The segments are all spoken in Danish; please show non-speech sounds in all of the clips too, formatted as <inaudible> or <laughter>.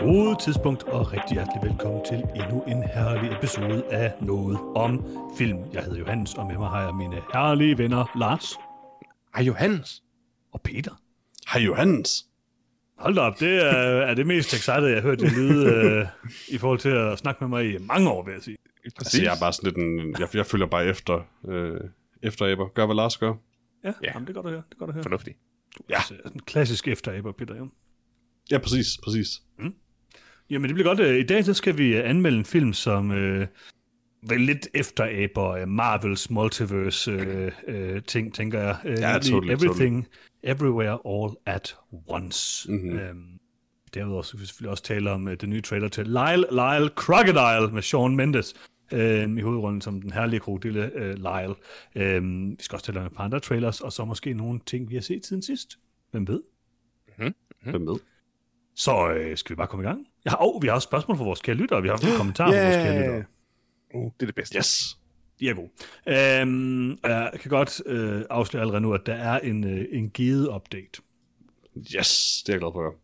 God tidspunkt og rigtig hjertelig velkommen til endnu en herlig episode af Noget om Film. Jeg hedder Johannes, og med mig har jeg mine herlige venner Lars Hej Johannes. og Peter. Hej Johannes. Hold da op, det er, er det mest excited, jeg har hørt det lyde øh, i forhold til at snakke med mig i mange år, vil jeg sige. Præcis. Altså, jeg er bare sådan lidt en, jeg, jeg følger bare efter, øh, efter Aber. Gør, hvad Lars gør. Ja, Ja. ja. Jamen, det er godt at høre. Det er godt at høre. Fornuftigt. Ja. Altså, en klassisk efteraber, Peter. Ja. Ja, præcis, præcis. Jamen, det bliver godt. Øh, I dag så skal vi øh, anmelde en film, som øh, vel lidt efteraber øh, Marvels multiverse øh, øh, ting, tænker jeg. Øh, Ja, totally, Everything, Everywhere, All at Once. Mhm. Øhm, derudover så skal vi selvfølgelig også tale om øh, den nye trailer til Lyle, Lyle Crocodile med Shawn Mendes øh, i hovedrollen som den herlige krokodille øh, Lyle. Øh, vi skal også tale om et par andre trailers, og så måske nogle ting, vi har set siden sidst. Hvem ved? Hvem med? Så øh, skal vi bare komme i gang? Ja, og vi har også spørgsmål fra vores kære lyttere, vi har haft <gasps> en kommentar fra vores kære lyttere. Uh, det er det bedste. Yes. De er gode. Øhm, jeg kan godt øh, afsløre allerede nu, at der er en, øh, en givet update. Yes, det er jeg glad for at høre.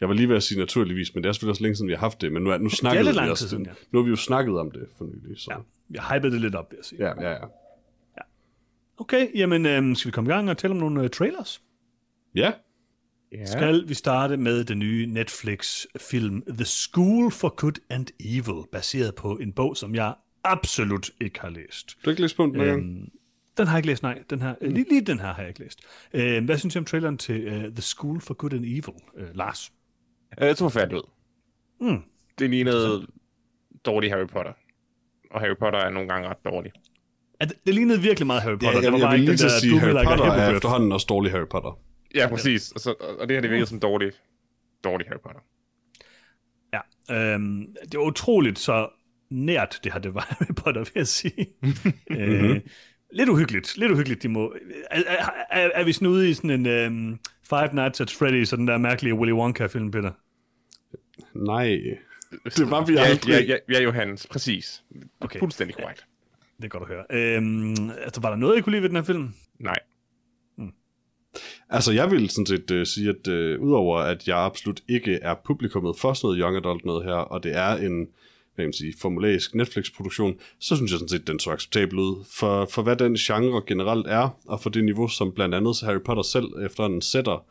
Jeg var lige ved at sige naturligvis, men det er selvfølgelig også længe siden, vi har haft det. Men nu, er, nu snakkede lidt vi lang også siden, det. ja. Nu har vi jo snakket om det for nylig. Så. Ja, jeg hypede det lidt op, vil jeg sige. Ja, ja, ja. Okay, jamen øh, skal vi komme i gang og tale om nogle øh, trailers? Ja, Ja. Skal vi starte med den nye Netflix-film The School for Good and Evil, baseret på en bog, som jeg absolut ikke har læst. du har ikke læst på den øhm, Øhm, den har jeg ikke læst, nej. Den her, mm. lige, lige den her har jeg ikke læst. Øh, hvad synes du om traileren til uh, The School for Good and Evil, øh, Lars? Øh, Jeg tror færdigt ud. Mm. Det lignede dårlig Harry Potter. Og Harry Potter er nogle gange ret dårlig. At det lignede virkelig meget Harry Ja, Potter. jeg, det var jeg, bare vil ikke lige der sige, Harry Potter er efterhånden også dårlig Harry Potter. Ja, præcis. Og, så, og det her, det virker som dårlig, dårlig Harry Potter. Ja, øhm, det var utroligt så nært, det her det var <laughs> Harry Potter, vil jeg sige. <laughs> øh, lidt uhyggeligt, lidt uhyggeligt, de må... Er, er, er, vi sådan ude i sådan en øhm, Five Nights at Freddy's, og den der mærkelige Willy Wonka-film, Peter? Nej, det var vi Ja, aldrig. ja, ja, ja, Johannes. Præcis. Okay. Fuldstændig korrekt. Det er godt at høre. Øhm, altså, var der noget, I kunne lide ved den her film? Nej. Altså, jeg vil sådan set uh, sige, at uh, udover at jeg absolut ikke er publikummet for sådan noget young adult noget her, og det er en hvad kan man sige, formulaisk Netflix-produktion, så synes jeg sådan set, den så acceptabel ud. For, for hvad den genre generelt er, og for det niveau, som blandt andet Harry Potter selv efterhånden sætter,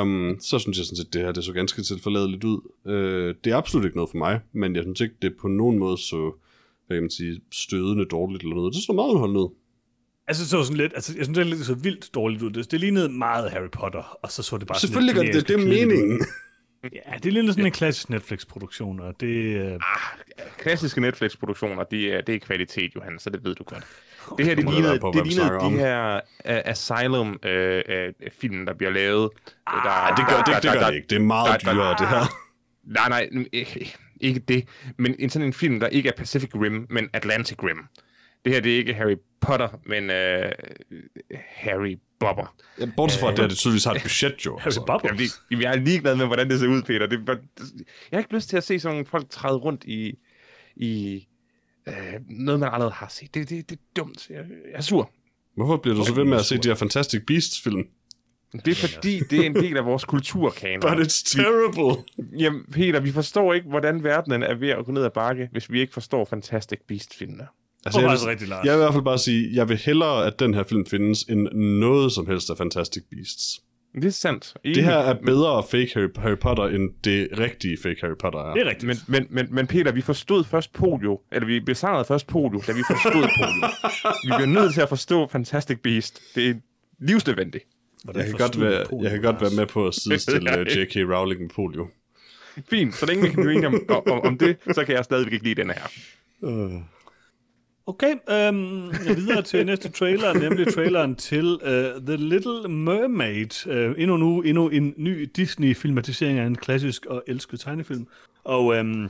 um, så synes jeg sådan set, det her det så ganske tilforladeligt ud. Uh, det er absolut ikke noget for mig, men jeg synes ikke, det på nogen måde så hvad kan man sige, stødende dårligt eller noget. Det så meget underholdende ud. Altså, så sådan lidt, altså, jeg synes, det er lidt så vildt dårligt ud. Det, det lignede meget Harry Potter, og så så det bare sådan Selvfølgelig gør lidt det, det er meningen. Ja, det lignede sådan en klassisk Netflix-produktion, og det... Øh, Klassiske Netflix-produktioner, det er, det er kvalitet, Johannes, så det ved du godt. Det her, det lignede, på, det lignede de her uh, Asylum-film, uh, der bliver lavet. Ah, der, Ah, det gør, det, det gør det ikke. Det er meget der- der- dyrere, det her. Nej, nej, ikke, ikke det. Men en sådan en film, der ikke er Pacific Rim, men Atlantic Rim. Det her, det er ikke Harry Potter, men uh, Harry Bobber. Ja, bortset fra, at det, det tydeligvis har et budget, jo. <laughs> Harry altså. Bubbles. Jamen, det, jeg er ligeglad med, hvordan det ser ud, Peter. Det, er jeg har ikke lyst til at se sådan nogle folk træde rundt i, i øh, noget, man allerede har set. Det, det, det er dumt. Jeg, jeg er sur. Hvorfor bliver du så ved med at se de her Fantastic Beasts-film? Det er fordi, det er en del af vores kulturkanon. But it's terrible. Jamen, Peter, vi forstår ikke, hvordan verdenen er ved at gå ned ad bakke, hvis vi ikke forstår Fantastic Beast-filmene. Altså, Det jeg, vil, rigtigt, Lars. jeg vil i hvert fald bare sige, jeg vil hellere, at den her film findes, end noget som helst af Fantastic Beasts. Det er sandt. Det her er bedre fake Harry, Harry Potter, end det rigtige fake Harry Potter er. Det er rigtigt. Men, men, men, men Peter, vi forstod først polio, eller vi besejrede først polio, da vi forstod polio. Vi bliver nødt til at forstå Fantastic Beast. Det er livsnødvendigt. Hvordan Jeg kan, godt være, Polen, jeg kan godt være med på at sidestille <laughs> uh, J.K. Rowling med polio. Fint, så længe vi kan blive enige om, om, om det, så kan jeg stadigvæk ikke lide den her. Okay, øhm, videre til næste trailer, nemlig traileren til uh, The Little Mermaid. Uh, endnu nu, endnu en ny Disney-filmatisering af en klassisk og elsket tegnefilm. Og øhm,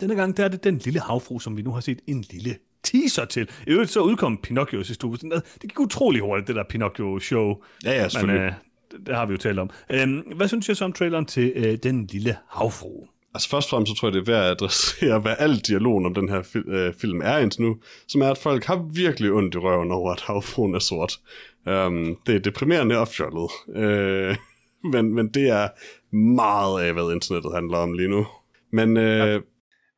denne gang, der er det den lille havfru, som vi nu har set en lille teaser til. I øvrigt så udkom Pinocchio. Sådan noget- Det gik utrolig hurtigt, det der Pinocchio-show. Ja, ja, Men selvfølgelig. øh, det, det har vi jo talt om. Øhm, hvad synes jeg så om traileren til øh, Den Lille Havfru? Altså først og fremmest så tror jeg, det er værd at adressere, hvad al dialogen om den her fi- øh, film er indtil nu, som er, at folk har virkelig ondt i røven over, at havfruen er sort. Um, det er deprimerende og fjollet. Uh, <laughs> men, men det er meget af, hvad internettet handler om lige nu. Men øh,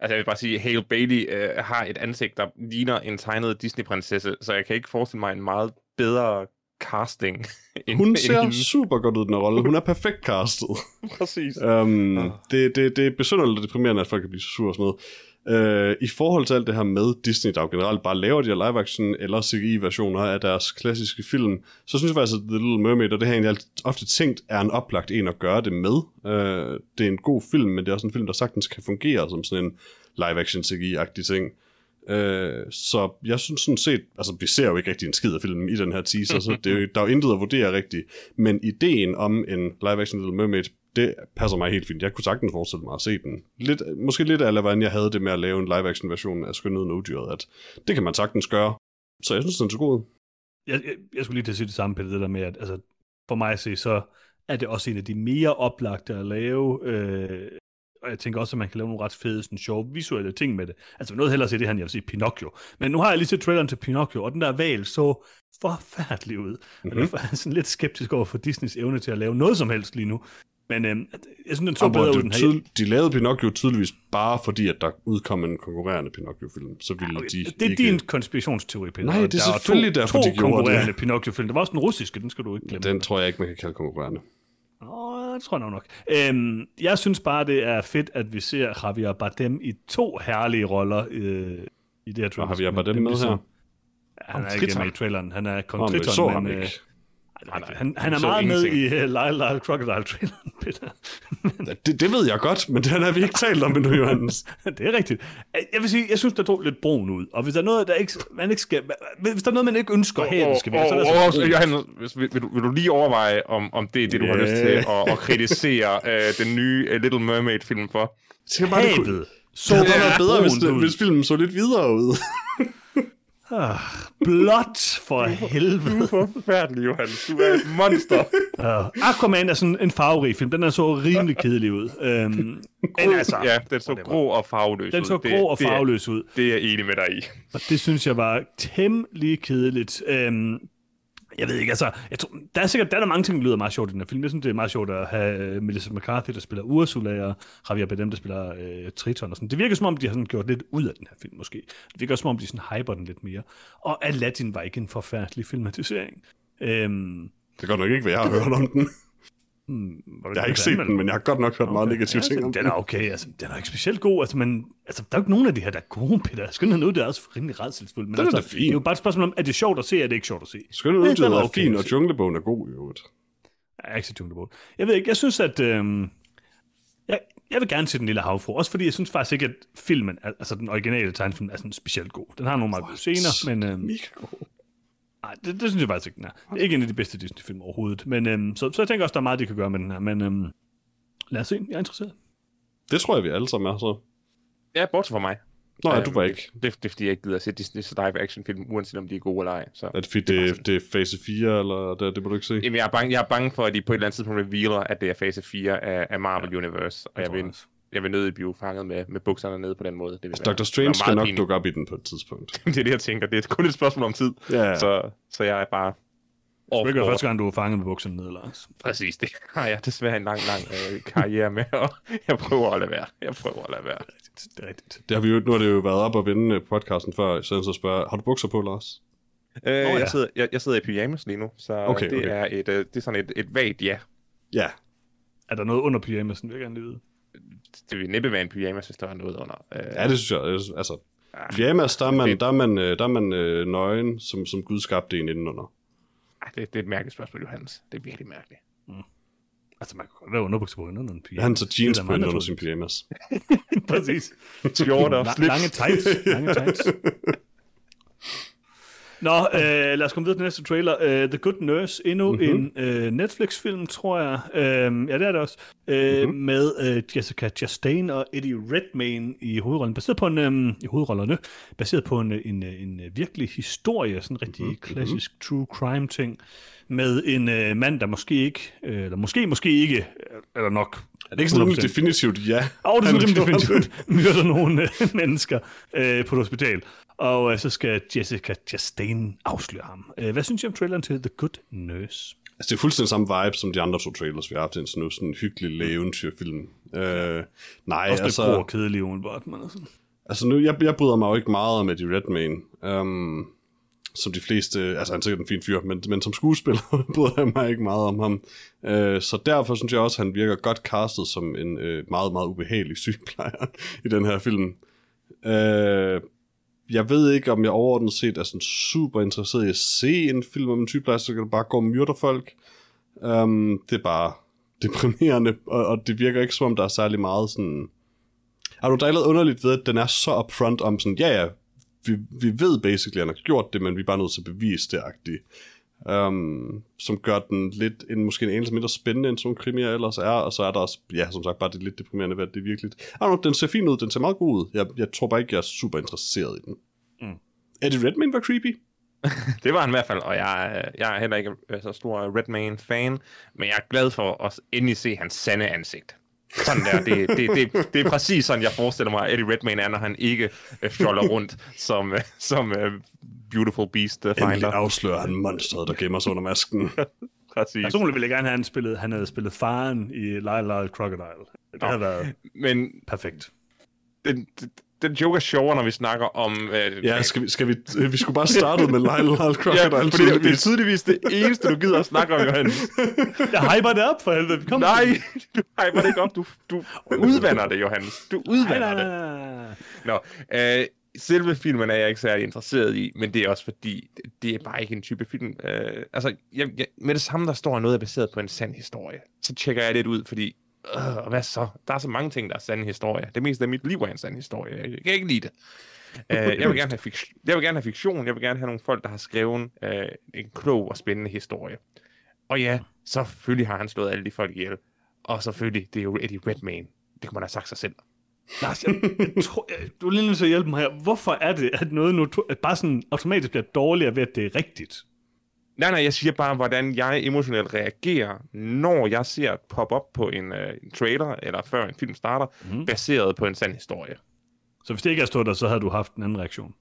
Altså, jeg vil bare sige, Hale Bailey øh, har et ansigt, der ligner en tegnet Disney-prinsesse, så jeg kan ikke forestille mig en meget bedre casting. <laughs> End, hun end ser hende. super godt ud, den her rolle. Hun er perfekt castet. <laughs> Præcis. Um, Ah. det, det, det er besynderligt og deprimerende, at folk kan blive så sure og sådan noget. Uh, I forhold til alt det her med Disney, der jo generelt bare laver de her live-action eller CGI-versioner af deres klassiske film, så synes jeg faktisk, at The Little Mermaid, og det har jeg egentlig ofte tænkt, er en oplagt en at gøre det med. Uh, det er en god film, men det er også en film, der sagtens kan fungere som sådan en live-action CGI-agtig ting. Uh, så jeg synes sådan set, altså vi ser jo ikke rigtig en skid af filmen i den her teaser, så det er jo, <laughs> der er jo intet at vurdere rigtigt, men ideen om en live-action Little Mermaid, det passer mig helt fint. Jeg kunne sagtens forestille mig at se den. Lidt, måske lidt af, hvordan jeg havde det med at lave en live-action version af Skønheden og Udyret, at det kan man sagtens gøre. Så jeg synes, den er så god. Jeg, jeg, jeg skulle lige til at sige det samme, Peter, det der med, at altså, for mig at se, så er det også en af de mere oplagte at lave, øh, og jeg tænker også, at man kan lave nogle ret fede, sådan sjove visuelle ting med det. Altså, noget hellere se det her, end jeg vil sige Pinocchio. Men nu har jeg lige set traileren til Pinocchio, og den der valg så forfærdelig ud. Mm-hmm. Og derfor er jeg sådan lidt skeptisk over for Disneys evne til at lave noget som helst lige nu. Men øh, jeg synes, den så hvor bedre ud, den her. de lavede Pinocchio tydeligvis bare fordi, at der udkom en konkurrerende Pinocchio-film. Så ville Okay, de det er ikke... din konspirationsteori, Peter. Nej, det er der selvfølgelig to, derfor, to de gjorde det. konkurrerende Pinocchio-film. Der var også den russiske, den skal du ikke glemme. Den tror jeg ikke, man kan kalde konkurrerende. Åh, det tror jeg nok nok. Øhm, jeg synes bare, det er fedt, at vi ser Javier Bardem i to herlige roller øh, i det her trailer. Javier Bardem dem med her? Han er ikke med i traileren. Han er så Triton, men... øh. Nej, nej, han, han er så meget med i ingenting. uh, Lyle Lyle Crocodile-traileren, <laughs> Peter. Det, det ved jeg godt, men den har vi ikke talt om endnu, Johannes. <laughs> det er rigtigt. Jeg vil sige, jeg synes, der tog lidt brun ud. Og hvis der er noget, der ikke, man ikke skal... Hvis der er noget, man ikke ønsker at have, det skal være, så er det og, altså og, Johan, hvis- vil, vil, du, vil du lige overveje, om, om det er det, du har Ja. lyst til at, at kritisere uh, <laughs> den nye uh, Little Mermaid-film for? Havet. Så det havde været bedre, hvis, det, hvis filmen så lidt videre ud. Blot for helvede. Forfærdelig, Johan. Du er et monster. Uh, Aquaman er sådan en farverig film. Den er så rimelig kedelig ud. Um, men altså, ja, den så grå og farveløs den ud. så Det- grå og det er- farveløs ud. Det er jeg enig med dig i. Og det synes jeg var temmelig kedeligt. Um, jeg ved ikke, altså, jeg tror, der er sikkert der er der mange ting, der lyder meget sjovt i den her film. Jeg synes, det er meget sjovt at have uh, Melissa McCarthy, der spiller Ursula, og Javier Bardem, der spiller uh, Triton og sådan. Det virker som om, de har sådan gjort lidt ud af den her film, måske. Det virker som om, de sådan hyper den lidt mere. Og Aladdin var ikke en forfærdelig filmatisering. Øhm, Det kan nok ikke, hvad jeg har hørt om den hmm, det Jeg har ikke set den, men jeg har godt nok hørt meget negative ting om den den. er okay, altså, den er ikke specielt god, altså, men altså, der er jo ikke nogen af de her, der er gode, Peter. Skønheden ud, det er også rimelig redselsfuldt, men Den er altså, da det er jo bare et spørgsmål om, er det sjovt at se, eller er det ikke sjovt at se? Ja, den uddyret var er okay fin, at og. Junglebogen er god i øvrigt. Jeg er ikke til Jungle Jeg ved ikke, jeg synes, at... Øhm, jeg, jeg vil gerne se Den Lille Havfru, også fordi jeg synes faktisk ikke, at filmen, al- altså den originale tegnefilm, er sådan specielt god. Den har nogle meget gode scener, men øhm, Mega god. Nej, det, det, synes jeg faktisk ikke, den er. Det er ikke en af de bedste Disney-film overhovedet. Men, øhm, så, så jeg tænker også, der er meget, de kan gøre med den her. Men øhm, lad os se, jeg er interesseret. Det tror jeg, vi alle sammen er så. Ja, bortset fra mig. Nå, ja, Øhm, du var ikke. Det, det er fordi, jeg ikke gider at se Disney's live-action-film, uanset om de er gode eller ej. Så. Er det fordi, det, det er fase 4, eller det, det må du ikke se? Jamen, jeg er, bange, jeg er bange for, at de på et eller andet tidspunkt revealer, at det er fase 4 af, af Marvel ja, Universe. Og jeg jeg vil, også. Jeg vil nødigt blive fanget med, med bukserne nede på den måde. Det vil Dr. Strange skal nok pinligt. dukke op i den på et tidspunkt. <laughs> det er det, jeg tænker. Det er kun et spørgsmål om tid. Ja, ja. Så, så jeg er bare Det er første gang, du er fanget med bukserne ned, Lars. Præcis, det har jeg desværre en lang, lang øh, karriere med, og <laughs> jeg prøver at lade være. Jeg prøver at lade være. Det er rigtigt. Det har vi jo, nu har det jo været op og vende øh, podcasten før, så jeg så spørger, har du bukser på, Lars? Øh, ja. jeg, sidder, jeg, jeg sidder i pyjamas lige nu, så Okay, det, okay. Er et, øh, det er sådan et, et vagt ja. Ja, Er der noget under pyjamasen, vil jeg gerne lige vide? Det vil næppe være en pyjamas, hvis der var noget under. Øh, ja det synes jeg. Altså, pyjamas, der er man, der er man, øh, der er man øh, nøgen, som, som Gud skabte en indenunder. det, det er et mærkeligt spørgsmål, Johannes. Det er virkelig mærkeligt. Altså, man kan godt være underbukser på under en pyjamas. Han tager jeans Det på under sin pyjamas. <laughs> Præcis. Skjorter, La- slips. lange tights. Lange tights. <laughs> Nå, øh, lad os komme videre til næste trailer. Uh, The Good Nurse, endnu Mhm. mm-hmm. en uh, Netflix-film, tror jeg. Uh, ja, det er det også. Uh, mm-hmm. Med uh, Jessica Chastain og Eddie Redmayne i hovedrollen. Baseret på en, um, i hovedrollerne. Baseret på en, en, en, en virkelig historie, sådan en rigtig Mhm, mm-hmm. klassisk true crime ting. Med en uh, mand, der måske ikke, uh, eller måske, måske ikke, eller nok Er det ikke sådan 100%. rimelig definitivt ja? Og det er sådan definitivt <laughs> myrder nogle øh, mennesker øh, på et hospital. Og øh, så skal Jessica Chastain afsløre ham. Øh, hvad synes I om traileren til The Good Nurse? Altså, det er fuldstændig samme vibe som de andre to trailers, vi har haft indtil nu. Sådan en hyggelig lægeventyrfilm. Øh, nej, Også lidt altså... grå og kedelig men altså. Altså nu, jeg, jeg bryder mig jo ikke meget om Eddie Redmayne. Um, som de fleste, øh, altså han er sikkert en fin fyr, men, men som skuespiller <laughs> bryder jeg mig ikke meget om ham. Øh, så derfor synes jeg også, at han virker godt castet som en øh, meget, meget ubehagelig <laughs> sygeplejer i den her film. Øh, jeg ved ikke, om jeg overordnet set er sådan super interesseret i at se en film om en sygeplejerske, så kan bare gå og myrder folk. Um, det er bare <laughs> deprimerende, og, og det virker ikke som om, der er særlig meget sådan har du der underligt ved, at den er så upfront om sådan, ja ja, vi, vi ved basically, at han har gjort det, men vi er bare nødt til at bevise det agtigt. Um, som gør den lidt, en, måske en eneste mindre spændende, end sådan nogle krimier ellers er, og så er der også, ja, som sagt, bare det lidt deprimerende ved, at det er virkelig... Don't know, den ser fin ud, den ser meget god ud. Jeg, jeg tror bare ikke, jeg er super interesseret i den. Mm. Eddie Redmayne var creepy. <laughs> Det var han i hvert fald, og jeg, jeg er heller ikke øh, så stor Redman-fan, men jeg er glad for at endelig se hans sande ansigt. Sådan der, det, det, det, det er præcis sådan, jeg forestiller mig, at Eddie Redmayne er, når han ikke øh, fjoller <laughs> rundt som, øh, som uh, Beautiful Beast uh, Endelig Finder. afslører han monstret, der gemmer sig under masken. <laughs> Præcis. Personligt ville jeg gerne have, at han, spillet, han havde spillet faren i Lyle Lyle Crocodile. Det havde været Men perfekt. den, den, den joke er sjovere, når vi snakker om... Øh, ja, skal vi, skal vi, vi skulle bare starte med Lyle Lyle Crocodile. Ja, fordi det, det er tydeligvis det eneste, du gider at snakke om, Johannes. Jeg hyper det op for helvede. Kom Nej, du hyper det ikke op. Du, du udvander det, Johannes. Du nej, udvander nej, det. Nå, øh, selve filmen er jeg ikke særlig interesseret i, men det er også fordi, det er bare ikke en type film. Øh, altså, jeg, jeg, med det samme, der står noget, er baseret på en sand historie, så tjekker jeg lidt ud, fordi, øh, og hvad så? Der er så mange ting, der er sande historie. Det meste af mit liv er en sand historie. Jeg kan ikke lide det. Øh, jeg, vil gerne have fiktion, jeg vil gerne have fiktion. Jeg vil gerne have nogle folk, der har skrevet øh, en klog og spændende historie. Og ja, selvfølgelig har han slået alle de folk ihjel. Og selvfølgelig, det er jo Eddie Redmayne. Det kunne man have sagt sig selv. Lars, jeg, jeg tror, jeg, du er lige nødt til at hjælpe mig her. Hvorfor er det, at noget nu at bare sådan automatisk bliver dårligere ved, at det er rigtigt? Nej, nej, jeg siger bare, hvordan jeg emotionelt reagerer, når jeg ser et pop-up på en, øh, en trailer, eller før en film starter, mm. baseret på en sand historie. Så hvis det ikke havde stået der, så havde du haft en anden reaktion.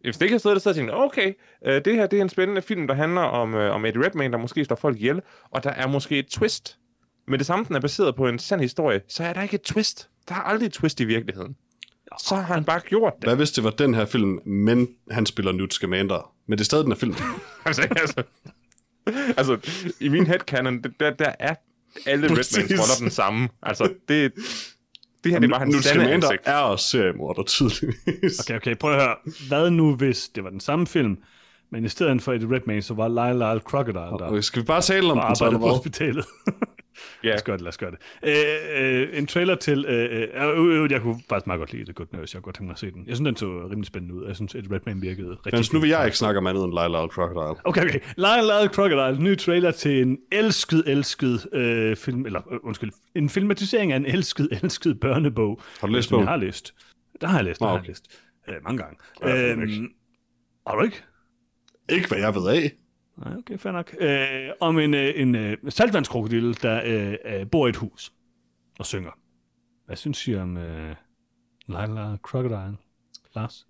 Hvis det ikke havde stået der, så havde jeg tænkt, okay, øh, det her det er en spændende film, der handler om, øh, om Eddie Redmayne, der måske står folk ihjel, og der er måske et twist. Men det samme, den er baseret på en sand historie, så er der ikke et twist. Der er aldrig et twist i virkeligheden. Så har han bare gjort det. Hvad hvis det var den her film, men han spiller Newt Scamander? Men det er stadig den her film. <laughs> altså, altså, altså, i min headcanon, der, der er alle roller den samme. Altså, det, det her, det var hans Newt sande ansigt. er også seriemorder, tydeligvis. Okay, okay, prøv at høre. Hvad nu, hvis det var den samme film, men i stedet for Eddie Redmayne, så var Lyle Lyle Crocodile der Okay, skal vi bare tale om den, så er på hospitalet? <laughs> Ja, Lad os gøre det, lad os gøre det. Øh, øh, en trailer til... Øh, øh, øh, jeg kunne faktisk meget godt lide The Good Nurse. Jeg kunne godt tænke mig at se den. Jeg synes, den så rimelig spændende ud. Jeg synes, at Redman virkede rigtig Men nu vil jeg ikke snakke om andet end Lyle Lyle Crocodile. Okay, okay. Lion Lion Crocodile, ny trailer til en elsket, elsket øh, film, eller øh, undskyld, en filmatisering af en elsket, <laughs> elsket børnebog. Har du læst som jeg bogen? har læst. Der har jeg læst, der Nå, har jeg okay. læst. Øh, mange gange. Øhm, har du ikke? Ikke hvad jeg ved af. Nej, okay, fair nok. Øh, om en, øh, en øh, saltvandskrokodille, der øh, øh, bor i et hus og synger. Hvad synes I om øh, Lion Crocodile, Lars?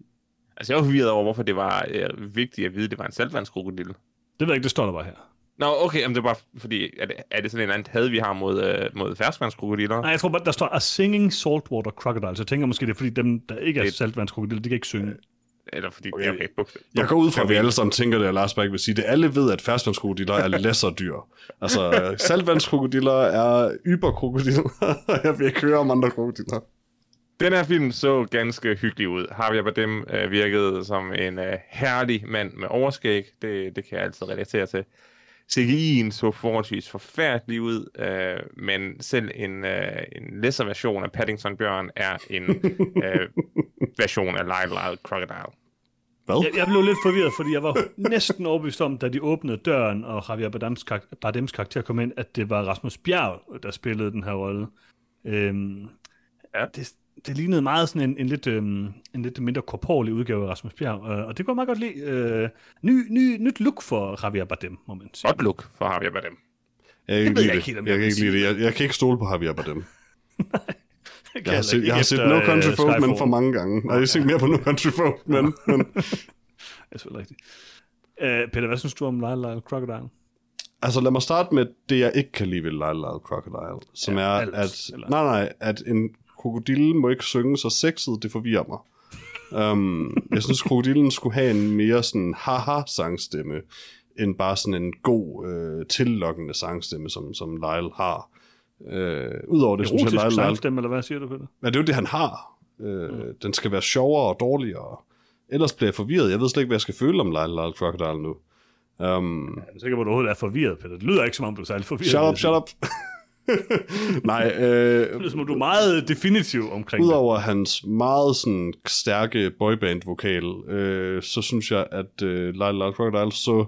altså jeg var forvirret over, hvorfor det var øh, vigtigt at vide, at det var en saltvandskrokodille. Det ved jeg ikke, det står der bare her. Nå, okay, men det er bare fordi, er det, er det sådan en anden had, vi har mod, øh, mod ferskvandskrokodiller? Nej, jeg tror bare, der står A Singing Saltwater Crocodile, så jeg tænker måske, det er fordi dem, der ikke er Det- saltvandskrokodille, de kan ikke synge. Eller fordi, Okay. okay, okay bogstav. Jeg går ud fra, at vi alle sammen tænker det, og Lars Berg vil sige det. Alle ved, at ferskvandskrokodiller er lesser dyr. Altså, saltvandskrokodiller er yberkrokodiller, jeg vil ikke høre om andre krokodiller. Den her film så ganske hyggelig ud. Javier Bardem øh, virkede som en øh, herlig mand med overskæg. Det, det kan jeg altid relatere til. CGI'en så forholdsvis forfærdelig ud, øh, men selv en, øh, en lesser version af Paddington Bjørn er en <laughs> øh, version af Lyle Lyle Crocodile. Hvad? Jeg, jeg blev lidt forvirret, fordi jeg var næsten overbevist om, da de åbnede døren, og Javier Bardems, karak- Bardems karakter kom ind, at det var Rasmus Bjerg, der spillede den her rolle. Øhm, Ja. det, det lignede meget sådan en, en, lidt, øhm, en lidt mindre korporlig udgave af Rasmus Bjerg, øh, og det kunne jeg meget godt lide. Øh, ny, ny, nyt look for Javier Bardem, må man sige. Godt look for Javier Bardem. Jeg kan ikke lide jeg det. om jeg, jeg kan ikke lide det. Jeg, jeg kan ikke stole på Javier Bardem. <laughs> Jeg har set, jeg har set No Country for Old Men for mange gange. Nej, jeg har set mere på No Country for Old Men. <laughs> men Det er selvfølgelig rigtigt. Uh, Peter, hvad synes du om Lyle Lyle Crocodile? Altså lad mig starte med det, jeg ikke kan lide ved Lyle Lyle Crocodile, som Ja, er, alt, at, eller? nej, nej, at en krokodille må ikke synge så sexet, det forvirrer mig. um, jeg synes, krokodillen skulle have en mere sådan haha-sangstemme, end bare sådan en god, øh, tillokkende sangstemme, som, som Lyle har. Øh, Udover det, synes jeg, Erotisk Lyle, Lyle, sangstemme, eller hvad siger du, Peter? Ja, det er jo det, han har. Øh, mm. Den skal være sjovere og dårligere. Ellers bliver jeg forvirret. Jeg ved slet ikke, hvad jeg skal føle om Lyle Lyle Crocodile nu. Um, Jeg er sikker på, at du overhovedet er forvirret, Peter. Det lyder ikke, som om du er særlig forvirret. shut up, shut up. <laughs> <laughs> Nej, øh, Det som om du er meget definitiv omkring det. udover hans meget sådan stærke boyband-vokal, øh, så synes jeg, at øh, Lyle Lyle Crocodile så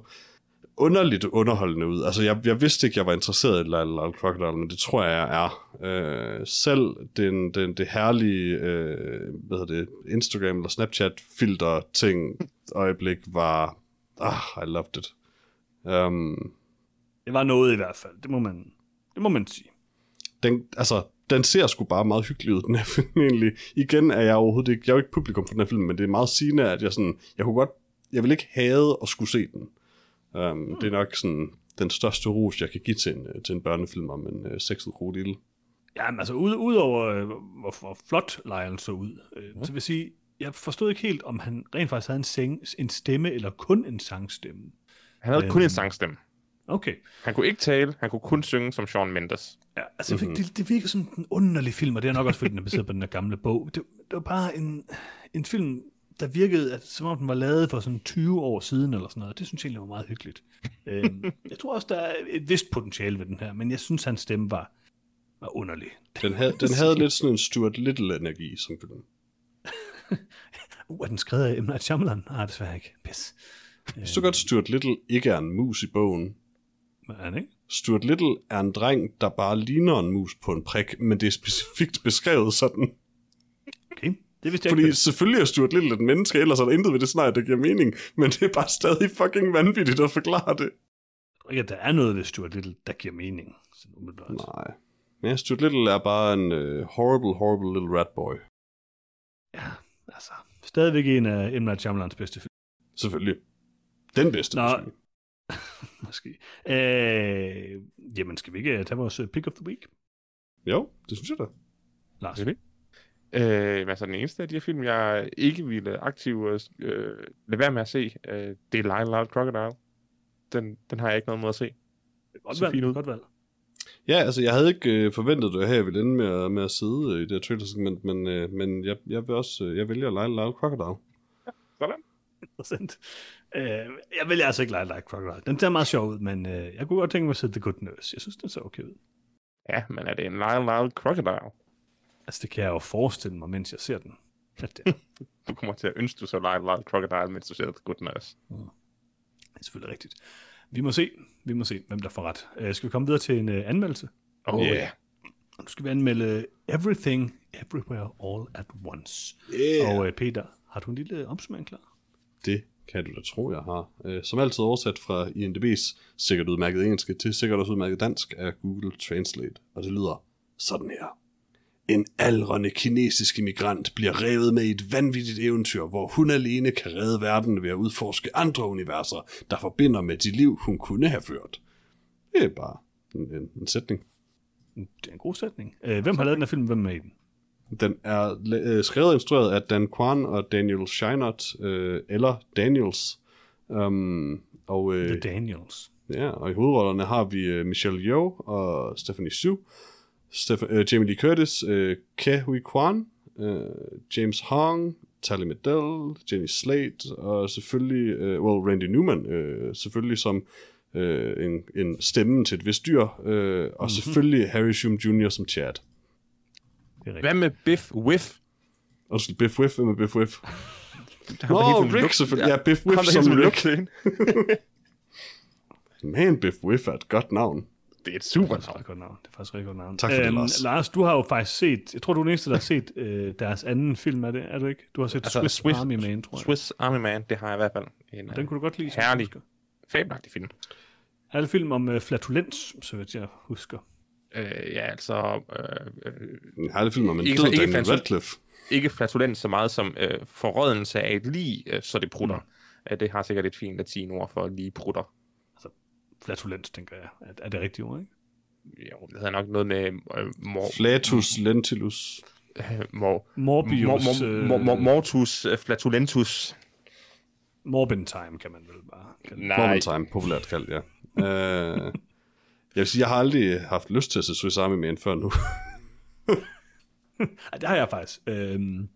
underligt underholdende ud. Altså, jeg, jeg vidste ikke, jeg var interesseret i Lyle Lyle Crocodile, men det tror jeg, jeg er. Øh, selv den, den, det herlige øh, hvad hedder det, Instagram eller Snapchat-filter-ting <laughs> øjeblik var... Ah, I loved it. Um, Det var noget i hvert fald. Det må man, det må man sige. Den, altså, den ser sgu bare meget hyggelig ud, den her <laughs> film egentlig. Igen er jeg overhovedet ikke, jeg er jo ikke publikum for den her film, men det er meget sigende, at jeg sådan, jeg kunne godt, jeg vil ikke have at skulle se den. Um, mm. Det er nok sådan den største ros, jeg kan give til en, til en børnefilm om en uh, sexet krokodille. Ja, men altså, ud, udover øh, hvor, hvor flot Lyle så ud, øh, så vil jeg sige, jeg forstod ikke helt, om han rent faktisk havde en, seng, en stemme, eller kun en sangstemme. Han havde kun en sangstemme. Okay. Han kunne ikke tale, han kunne kun synge som Shawn Mendes. Ja, altså, mm-hmm. det, det virker som en underlig film, og det er nok også, fordi den er baseret på den der gamle bog. Det, det var bare en, en film, der virkede, at, som om den var lavet for sådan 20 år siden, eller sådan noget. Det synes jeg egentlig var meget hyggeligt. øhm, jeg tror også, der er et vist potentiale ved den her, men jeg synes, hans stemme var, var underlig. Den havde, den <laughs> havde lidt sådan en Stuart Little-energi som film. <laughs> Uh, er den skrevet af M. Night Shyamalan? Nej, desværre ikke. Pis. Jeg så godt, Stuart Little ikke er en mus i bogen. Hvad er det ikke? Stuart Little er en dreng, der bare ligner en mus på en prik, men det er specifikt beskrevet sådan. Okay, det vidste jeg Fordi ikke. selvfølgelig er Stuart Little et menneske, ellers er der intet ved det scenarie, der giver mening. Men det er bare stadig fucking vanvittigt at forklare det. Jeg ikke, der er noget ved Stuart Little, der giver mening. Nej. Ja, Stuart Little er bare en uh, horrible, horrible little rat boy. Ja, altså. Stadigvæk en af M. Night Shyamalans bedste film, Selvfølgelig. Den bedste. Nå. <laughs> måske. Øh, jamen, skal vi ikke tage vores øh, pick of the week, Jo, det synes jeg da. Lars? Selvfølgelig. Øh, altså den eneste af de her film, jeg ikke ville aktivt øh, lade være med at se, øh, det er Lyle Lyle Crocodile. Den, den har jeg ikke noget mod at se. Godt valg, fint ud. godt valg. Ja, altså jeg havde ikke øh, forventet det her, jeg ville ende med, at- med at sidde øh, i det her trailer-segment, men, øh, men jeg, jeg vil også, øh, jeg vælger Lyle Lyle Crocodile. Sådan. <laughs> Interessant. Øh, jeg vælger altså ikke Light Like Crocodile. Den ser meget sjov ud, men øh, jeg kunne godt tænke mig at se The Good Nurse. Jeg synes, den ser okay ud. Ja, men er det en Lyle Lyle Crocodile? Altså, det kan jeg jo forestille mig, mens jeg ser den. At det, <laughs> Du kommer til at ønske, du så Lyle Lyle Crocodile, mens du ser The Good Nurse. det er selvfølgelig rigtigt. Vi må se, vi må se, hvem der får ret. Øh, skal vi komme videre til en øh, anmeldelse? Oh yeah. Og nu skal vi anmelde Everything, Everywhere, All at Once. Yeah. Og øh, Peter, har du en lille opsummering klar? Det kan du da tro, jeg har. Øh, som altid oversat fra INDB's sikkert udmærket engelsk til sikkert også udmærket dansk af Google Translate. Og det lyder sådan her. En aldrende kinesisk immigrant bliver revet med i et vanvittigt eventyr, hvor hun alene kan redde verden ved at udforske andre universer, der forbinder med de liv, hun kunne have ført. Det er bare en, en, en sætning. Det er en god sætning. Øh, hvem har lavet den her film? Hvem er med i den? Den er øh, skrevet og instrueret af Dan Kwan og Daniel Scheinert, øh, eller Daniels. Um, og, øh, The Daniels. Ja, og i hovedrollerne har vi uh, Michelle Yeoh og Stephanie Su, Steph- uh, Jamie Lee Curtis, uh, Ke Huy Kwan, uh, James Hong, Tally Medell, Jenny Slate, og selvfølgelig, uh, well, Randy Newman, uh, selvfølgelig som uh, en, en stemme til et vist dyr, uh, og mm-hmm. selvfølgelig Harry Shum Jr. som Chad. Er. Hvad med Biff Whiff? Og så Biff Whiff, hvem er Biff Whiff? Nå, Rick selvfølgelig. Ja, Biff Whiff som Rick. <laughs> Man, Biff Whiff er et godt navn. Det er et super Det er navn. et godt navn. Det er faktisk et rigtig godt navn. Tak for det, Lars. Lars, du har jo faktisk set, jeg tror, du er den eneste, der har set øh, deres anden film, er det, er du ikke? Du har set altså, Swiss, Swiss Army Man, tror jeg. Swiss Army Man, det har jeg i hvert fald. En Den kunne du godt lide. som herlig. fabelagtig film. Er det film om øh, flatulens, så vidt jeg husker. Øh, ja, altså... Øh, øh, En herlig film om en Ikke- død ikke Daniel Radcliffe. ikke flatulent så meget som øh, forrødelse af et lig, øh, så det prutter. Mm. det har sikkert et fint latinord for lige prutter. Flatulens, tænker jeg. Er, er det rigtigt ord, ikke? Jo, det hedder nok noget med øh, mor, Flatus lentilus. <laughs> mor, Morbius, mor, mor, mor, mor, mortus øh, flatulentus. Morbin time, kan man vel bare kalde det. Nej, Moment time, populært kaldt, ja. uh, <laughs> jeg vil sige, jeg har aldrig haft lyst til at se Swiss Army Man før nu. <laughs> Det har jeg faktisk. Øhm,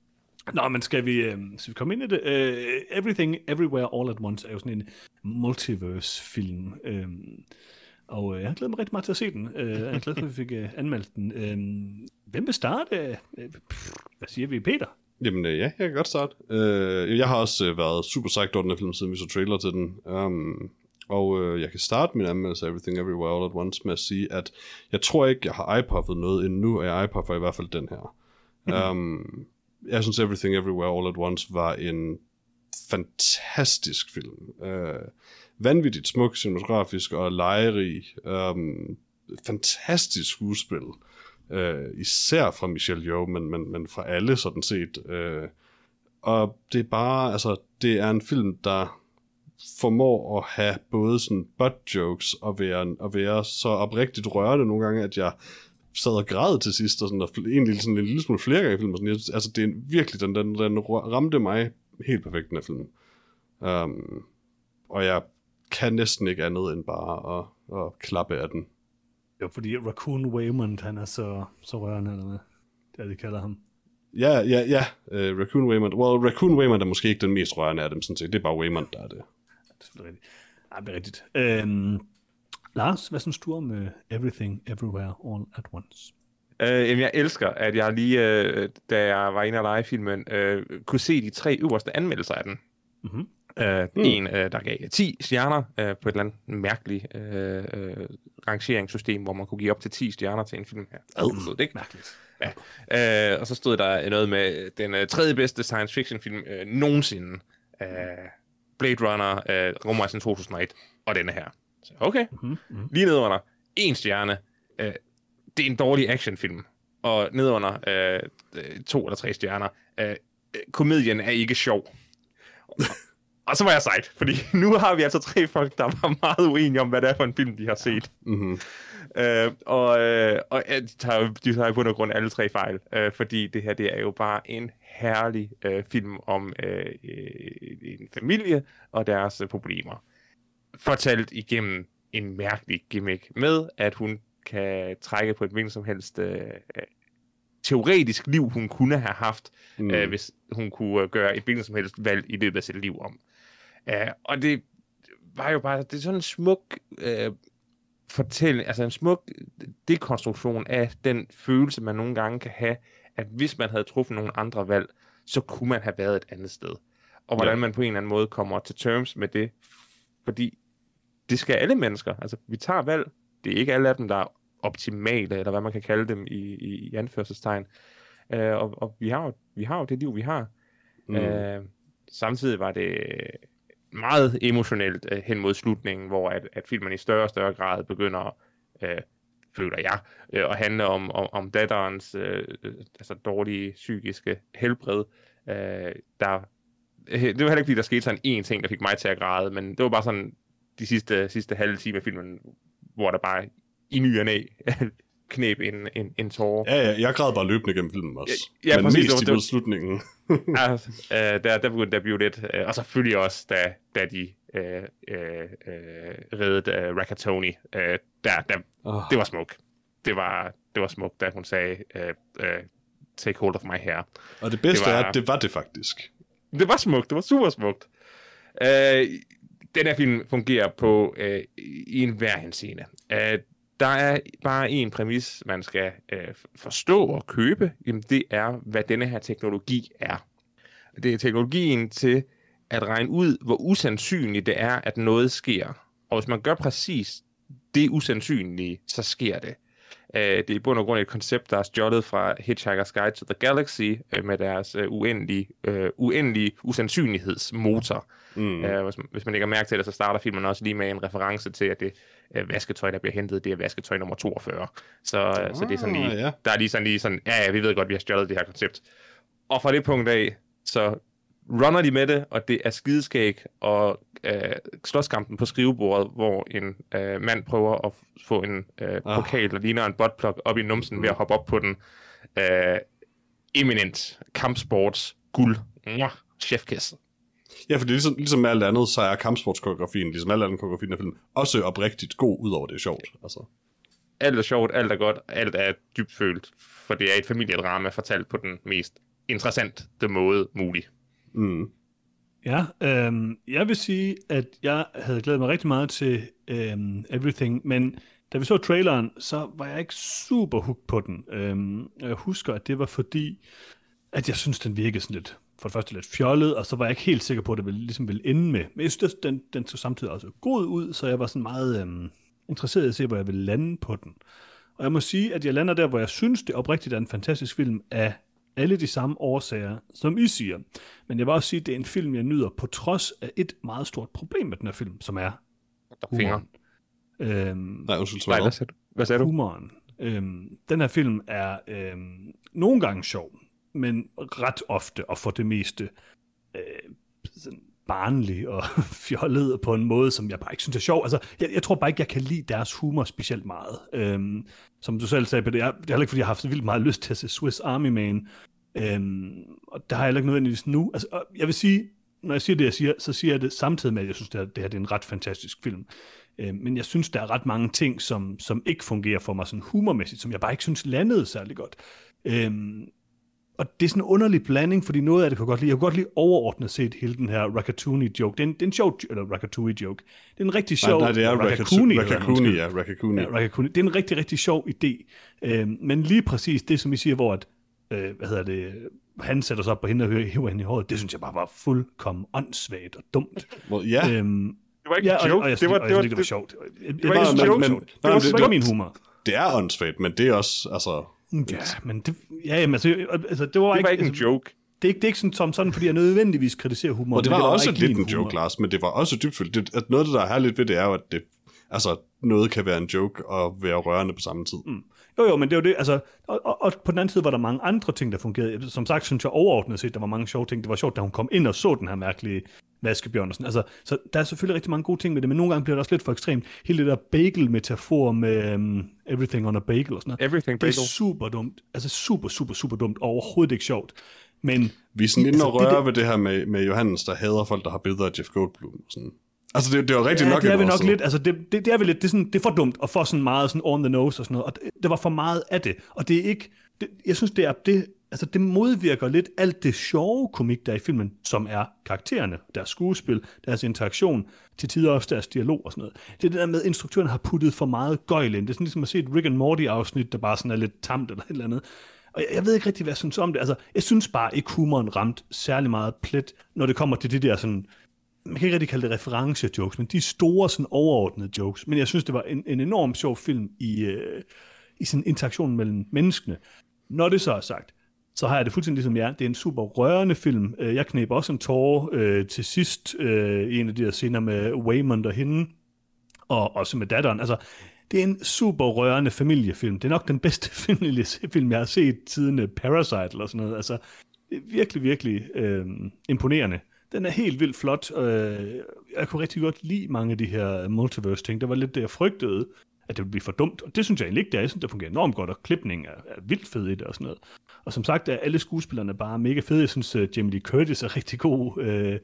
nå, men skal vi, øhm, skal vi komme ind i det? Uh, Everything, Everywhere, All at Once er jo sådan en multiverse-film. Øhm, og øh, jeg har glædet mig rigtig meget til at se den. Uh, jeg er glad for, at vi fik uh, anmeldt den. Øhm, hvem vil starte? Uh, pff, hvad siger vi, Peter? Jamen, øh, ja, jeg kan godt starte. Uh, jeg har også uh, været super psyched over den her film, siden vi så trailer til den. Um, og uh, jeg kan starte min anmeldelse af Everything Everywhere All at Once med at sige, at jeg tror ikke, jeg har iPuffet noget endnu, og jeg iPuffer i hvert fald den her. um, jeg synes, Everything Everywhere All at Once var en fantastisk film. Uh, vanvittigt smuk cinematografisk og legerig. Um, fantastisk skuespil. Uh, især fra Michelle Yeoh, men, men, men fra alle sådan set. Uh, og det er bare, altså, det er en film, der formår at have både sådan butt jokes og være, og være så oprigtigt rørende nogle gange, at jeg sad og græd til sidst, og, sådan, og egentlig sådan en lille smule flere gange i filmen. Sådan, jeg, altså, det er en- virkelig, den, den, den ramte mig helt perfekt, den her film. Um, og jeg kan næsten ikke andet end bare at, at klappe af den. Jo, fordi Raccoon Waymond, han er så, så rørende, eller hvad? Det er, de kalder ham. Ja, ja, ja. Uh, Raccoon Waymond. Well, Raccoon Waymond er måske ikke den mest rørende af dem, sådan set. Det er bare Waymond, der er det. Det er selvfølgelig rigtigt. Ja, det er rigtigt. Øhm, Lars, hvad synes du om uh, Everything, Everywhere, All at Once? Øh, jamen, jeg elsker, at jeg lige, øh, da jeg var inde og lege filmen, øh, kunne se de tre øverste anmeldelser af den. Mhm. Øh, mm. En, øh, der gav 10 stjerner øh, på et eller andet mærkeligt øh, øh, rangeringssystem, hvor man kunne give op til 10 stjerner til en film her. Ad. Det ikke? Mærkeligt. Øh, og så stod der noget med den øh, tredje bedste science fiction film øh, nogensinde. Øh, Blade Runner, øh, Rumrejsen 2001 og denne her. Så okay, Mhm, mhm. lige nedenunder, en stjerne. Øh, det er en dårlig actionfilm. Og nedenunder, øh, øh, to eller tre stjerner. Øh, øh, komedien er ikke sjov. <laughs> og så var jeg sejt, fordi <laughs> nu har vi altså tre folk, der var meget uenige om, hvad det er for en film, de har set. Mm-hmm. Øh, og øh, og de tager, de tager og grund alle tre fejl, øh, fordi det her det er jo bare en herlig øh, film om øh, en familie og deres øh, problemer. Fortalt igennem en mærkelig gimmick med, at hun kan trække på et hvilket som helst øh, teoretisk liv, hun kunne have haft, mm. øh, hvis hun kunne øh, gøre et hvilket som helst valg i løbet af sit liv om. Uh, og det var jo bare, det er sådan en smuk øh, fortælling, altså en smuk dekonstruktion af den følelse, man nogle gange kan have, at hvis man havde truffet nogle andre valg, så kunne man have været et andet sted. Og hvordan Ja. man på en eller anden måde kommer til terms med det, fordi det skal alle mennesker. Altså, vi tager valg. Det er ikke alle af dem, der er optimale, eller hvad man kan kalde dem i, i, i anførselstegn. Uh, og og vi, har jo, vi har jo det liv, vi har. Mm. Øh, samtidig var det meget emotionelt øh, hen mod slutningen, hvor at, at filmen i større og større grad begynder, øh, føler jeg, øh, at handle om, om, om datterens øh, øh, altså dårlige psykiske helbred. Øh, der, øh, det var heller ikke, fordi der skete sådan en ting, der fik mig til at græde, men det var bare sådan de sidste, sidste halve time af filmen, hvor der bare i ny og næ knæb en, en, en tårer. Ja, ja, jeg græd bare løbende gennem filmen også. Ja, ja, Men præcis, mest det var- imod slutningen. altså, <laughs> øh, der, der begyndte der blive lidt, øh, og selvfølgelig også, da, da de øh, øh, øh, reddede øh, Rakatoni, øh, der, der, Oh. det var smuk. Det var, det var smukt, da hun sagde, øh, øh, take hold of my hair. Og det bedste det var- er, at det var det faktisk. Det var smukt, det var super smukt. Øh, den her film fungerer på øh, i en hver henseende. Øh, der er bare en præmis, man skal øh, forstå og købe. Jamen, det er, hvad denne her teknologi er. Det er teknologien til at regne ud, hvor usandsynligt det er, at noget sker. Og hvis man gør præcis det usandsynlige, så sker det. Øh, det er i bund og grund et koncept, der er stjålet fra Hitchhiker's Guide to the Galaxy øh, med deres øh, uendelige, øh, uendelige usandsynlighedsmotor. Mm. Øh, hvis, man- hvis man lægger mærke til det, så starter filmen også lige med en reference til, at det øh, vasketøj, der bliver hentet, det er vasketøj nummer 42. Så, ah, så det er sådan lige, ja. der er lige sådan lige sådan, ja, ja, vi ved godt, vi har stjålet det her koncept. Og fra det punkt af, så runner de med det, og det er skideskæg, og øh, slåskampen på skrivebordet, hvor en øh, mand prøver at få en øh, Ah. pokal, der ligner en buttplug, op i numsen ved at hoppe op på den. Øh, eminent kampsports guld. Mwah, chefkiss. Ja, for det er ligesom, ligesom med alt andet, så er kampsportskoreografien, ligesom alt andet koreografien af film, også oprigtigt god, udover det er sjovt. Altså. Alt er sjovt, alt er godt, alt er dybfølt, for det er et familiedrama fortalt på den mest interessante måde mulig. Mm. Ja, øhm, jeg vil sige, at jeg havde glædet mig rigtig meget til øhm, Everything, men da vi så traileren, så var jeg ikke super hooked på den. Øhm, jeg husker, at det var fordi, at jeg synes, den virkede sådan lidt, for det første lidt fjollet, og så var jeg ikke helt sikker på, at det ville, ligesom ville ende med. Men jeg synes, at den, den så samtidig også god ud, så jeg var sådan meget øhm, interesseret i at se, hvor jeg ville lande på den. Og jeg må sige, at jeg lander der, hvor jeg synes, det oprigtigt er en fantastisk film af alle de samme årsager, som I siger. Men jeg vil også sige, at det er en film, jeg nyder på trods af et meget stort problem med den her film, som er er humoren. Øhm, Nej, undskyld, Nej, hvad sagde du? Hvad sagde du? humoren. Øhm, den her film er øhm, nogle gange sjov, men ret ofte og for det meste øh, sådan barnlig og <laughs> fjollet på en måde, som jeg bare ikke synes er sjov. Altså, jeg, jeg tror bare ikke, jeg kan lide deres humor specielt meget. Øhm, som du selv sagde, Peter, jeg, det er heller ikke, fordi jeg har haft så vildt meget lyst til at se Swiss Army Man. Øhm, og det har jeg heller ikke nødvendigvis nu. Altså, jeg vil sige, når jeg siger det, jeg siger, så siger jeg det samtidig med, at jeg synes, det her, det her det er en ret fantastisk film. Øh, men jeg synes, der er ret mange ting, som, som ikke fungerer for mig sådan humormæssigt, som jeg bare ikke synes landede særlig godt. Øhm, og det er sådan en underlig blanding, fordi noget af det kan jeg godt lide. Jeg kan godt lide overordnet set hele den her Ratatouille-joke. Det er en, det er en sjov, eller Ratatouille-joke. Det er en rigtig sjov... Nej, nej, det er Rakakuni, undskyld. ja, Rakakuni. Ja, Ratatouille. Det er en rigtig, rigtig sjov idé. Øhm, men lige præcis det, som I siger, hvor at, øh, hvad hedder det, han sætter sig op på hende og hiver hende i håret, det synes jeg bare var fuldkommen åndssvagt og dumt. Hvor- Ja, Øhm, Det var ikke ja, en og, joke. og jeg, det var, og jeg det var, det var det, sjovt. Det, var ikke en joke. det var det- det- min humor. det er åndssvagt, men det er også, altså... Ja, men det, ja, jamen, altså, altså, det var, det ikke, var ikke en altså, joke. det, er ikke, det er ikke sådan, som sådan, fordi jeg nødvendigvis kritiserer humor. Og det var bare også ikke lidt en humor. joke, Lars, men det var også dybfølt. Det, at noget af det, der er herligt ved det, er jo, at det, altså, noget kan være en joke og være rørende på samme tid. Mm. Jo, jo, men det var det, altså, og, og, og, på den anden side var der mange andre ting, der fungerede. Som sagt, synes jeg overordnet set, der var mange sjove ting. Det var sjovt, da hun kom ind og så den her mærkelige vaskebjørn og sådan. Altså, så der er selvfølgelig rigtig mange gode ting med det, men nogle gange bliver det også lidt for ekstremt. Hele det der bagel-metafor med um, everything on a bagel og sådan noget. Everything Det er bagel. super dumt. Altså super, super, super dumt. Overhovedet ikke sjovt. Men Vi er sådan inde Altså, og det- røre det- ved det her med, med Johannes, der hader folk, der har billeder af Jeff Goldblum. og Sådan. Altså, det, det var rigtig ja, nok. det er vi nok lidt, altså det, det, det er vi lidt, det er, sådan, det er for dumt, og for sådan meget sådan on the nose og sådan noget, og det, det var for meget af det, og det er ikke, det, jeg synes det er, det, altså det modvirker lidt alt det sjove komik, der er i filmen, som er karaktererne, deres skuespil, deres interaktion, til tider også deres dialog og sådan noget. Det er det der med, at instruktøren har puttet for meget gøjl ind, det er sådan ligesom at se et Rick and Morty afsnit, der bare sådan er lidt tamt eller et eller andet, og jeg, jeg ved ikke rigtig, hvad jeg synes om det. Altså, jeg synes bare ikke, humoren ramt særlig meget plet, når det kommer til det der sådan, man kan ikke rigtig kalde det reference-jokes, men de store sådan overordnede jokes. Men jeg synes, det var en, en enorm sjov film i, øh, i sådan interaktionen mellem menneskene. Når det så er sagt, så har jeg det fuldstændig ligesom jer. Det er en super rørende film. Øh, jeg knep også en tårer øh, til sidst øh, i en af de her scener med Waymond og hende, og også med datteren. Altså, det er en super rørende familiefilm. Det er nok den bedste <laughs> familiefilm, jeg har set siden øh, Parasite eller sådan noget. Altså, det er virkelig, virkelig øh, imponerende. Den er helt vildt flot. Øh, jeg kunne rigtig godt lide mange af de her multiverse-ting. Det var lidt det, jeg frygtede, at det ville blive for dumt. Og det synes jeg egentlig ikke, det er. Jeg synes, det fungerer enormt godt, og klipningen er, er vildt fed i det og sådan noget. Og som sagt er alle skuespillerne bare mega fede. Jeg synes, uh, Jamie Lee Curtis er rigtig god. Uh,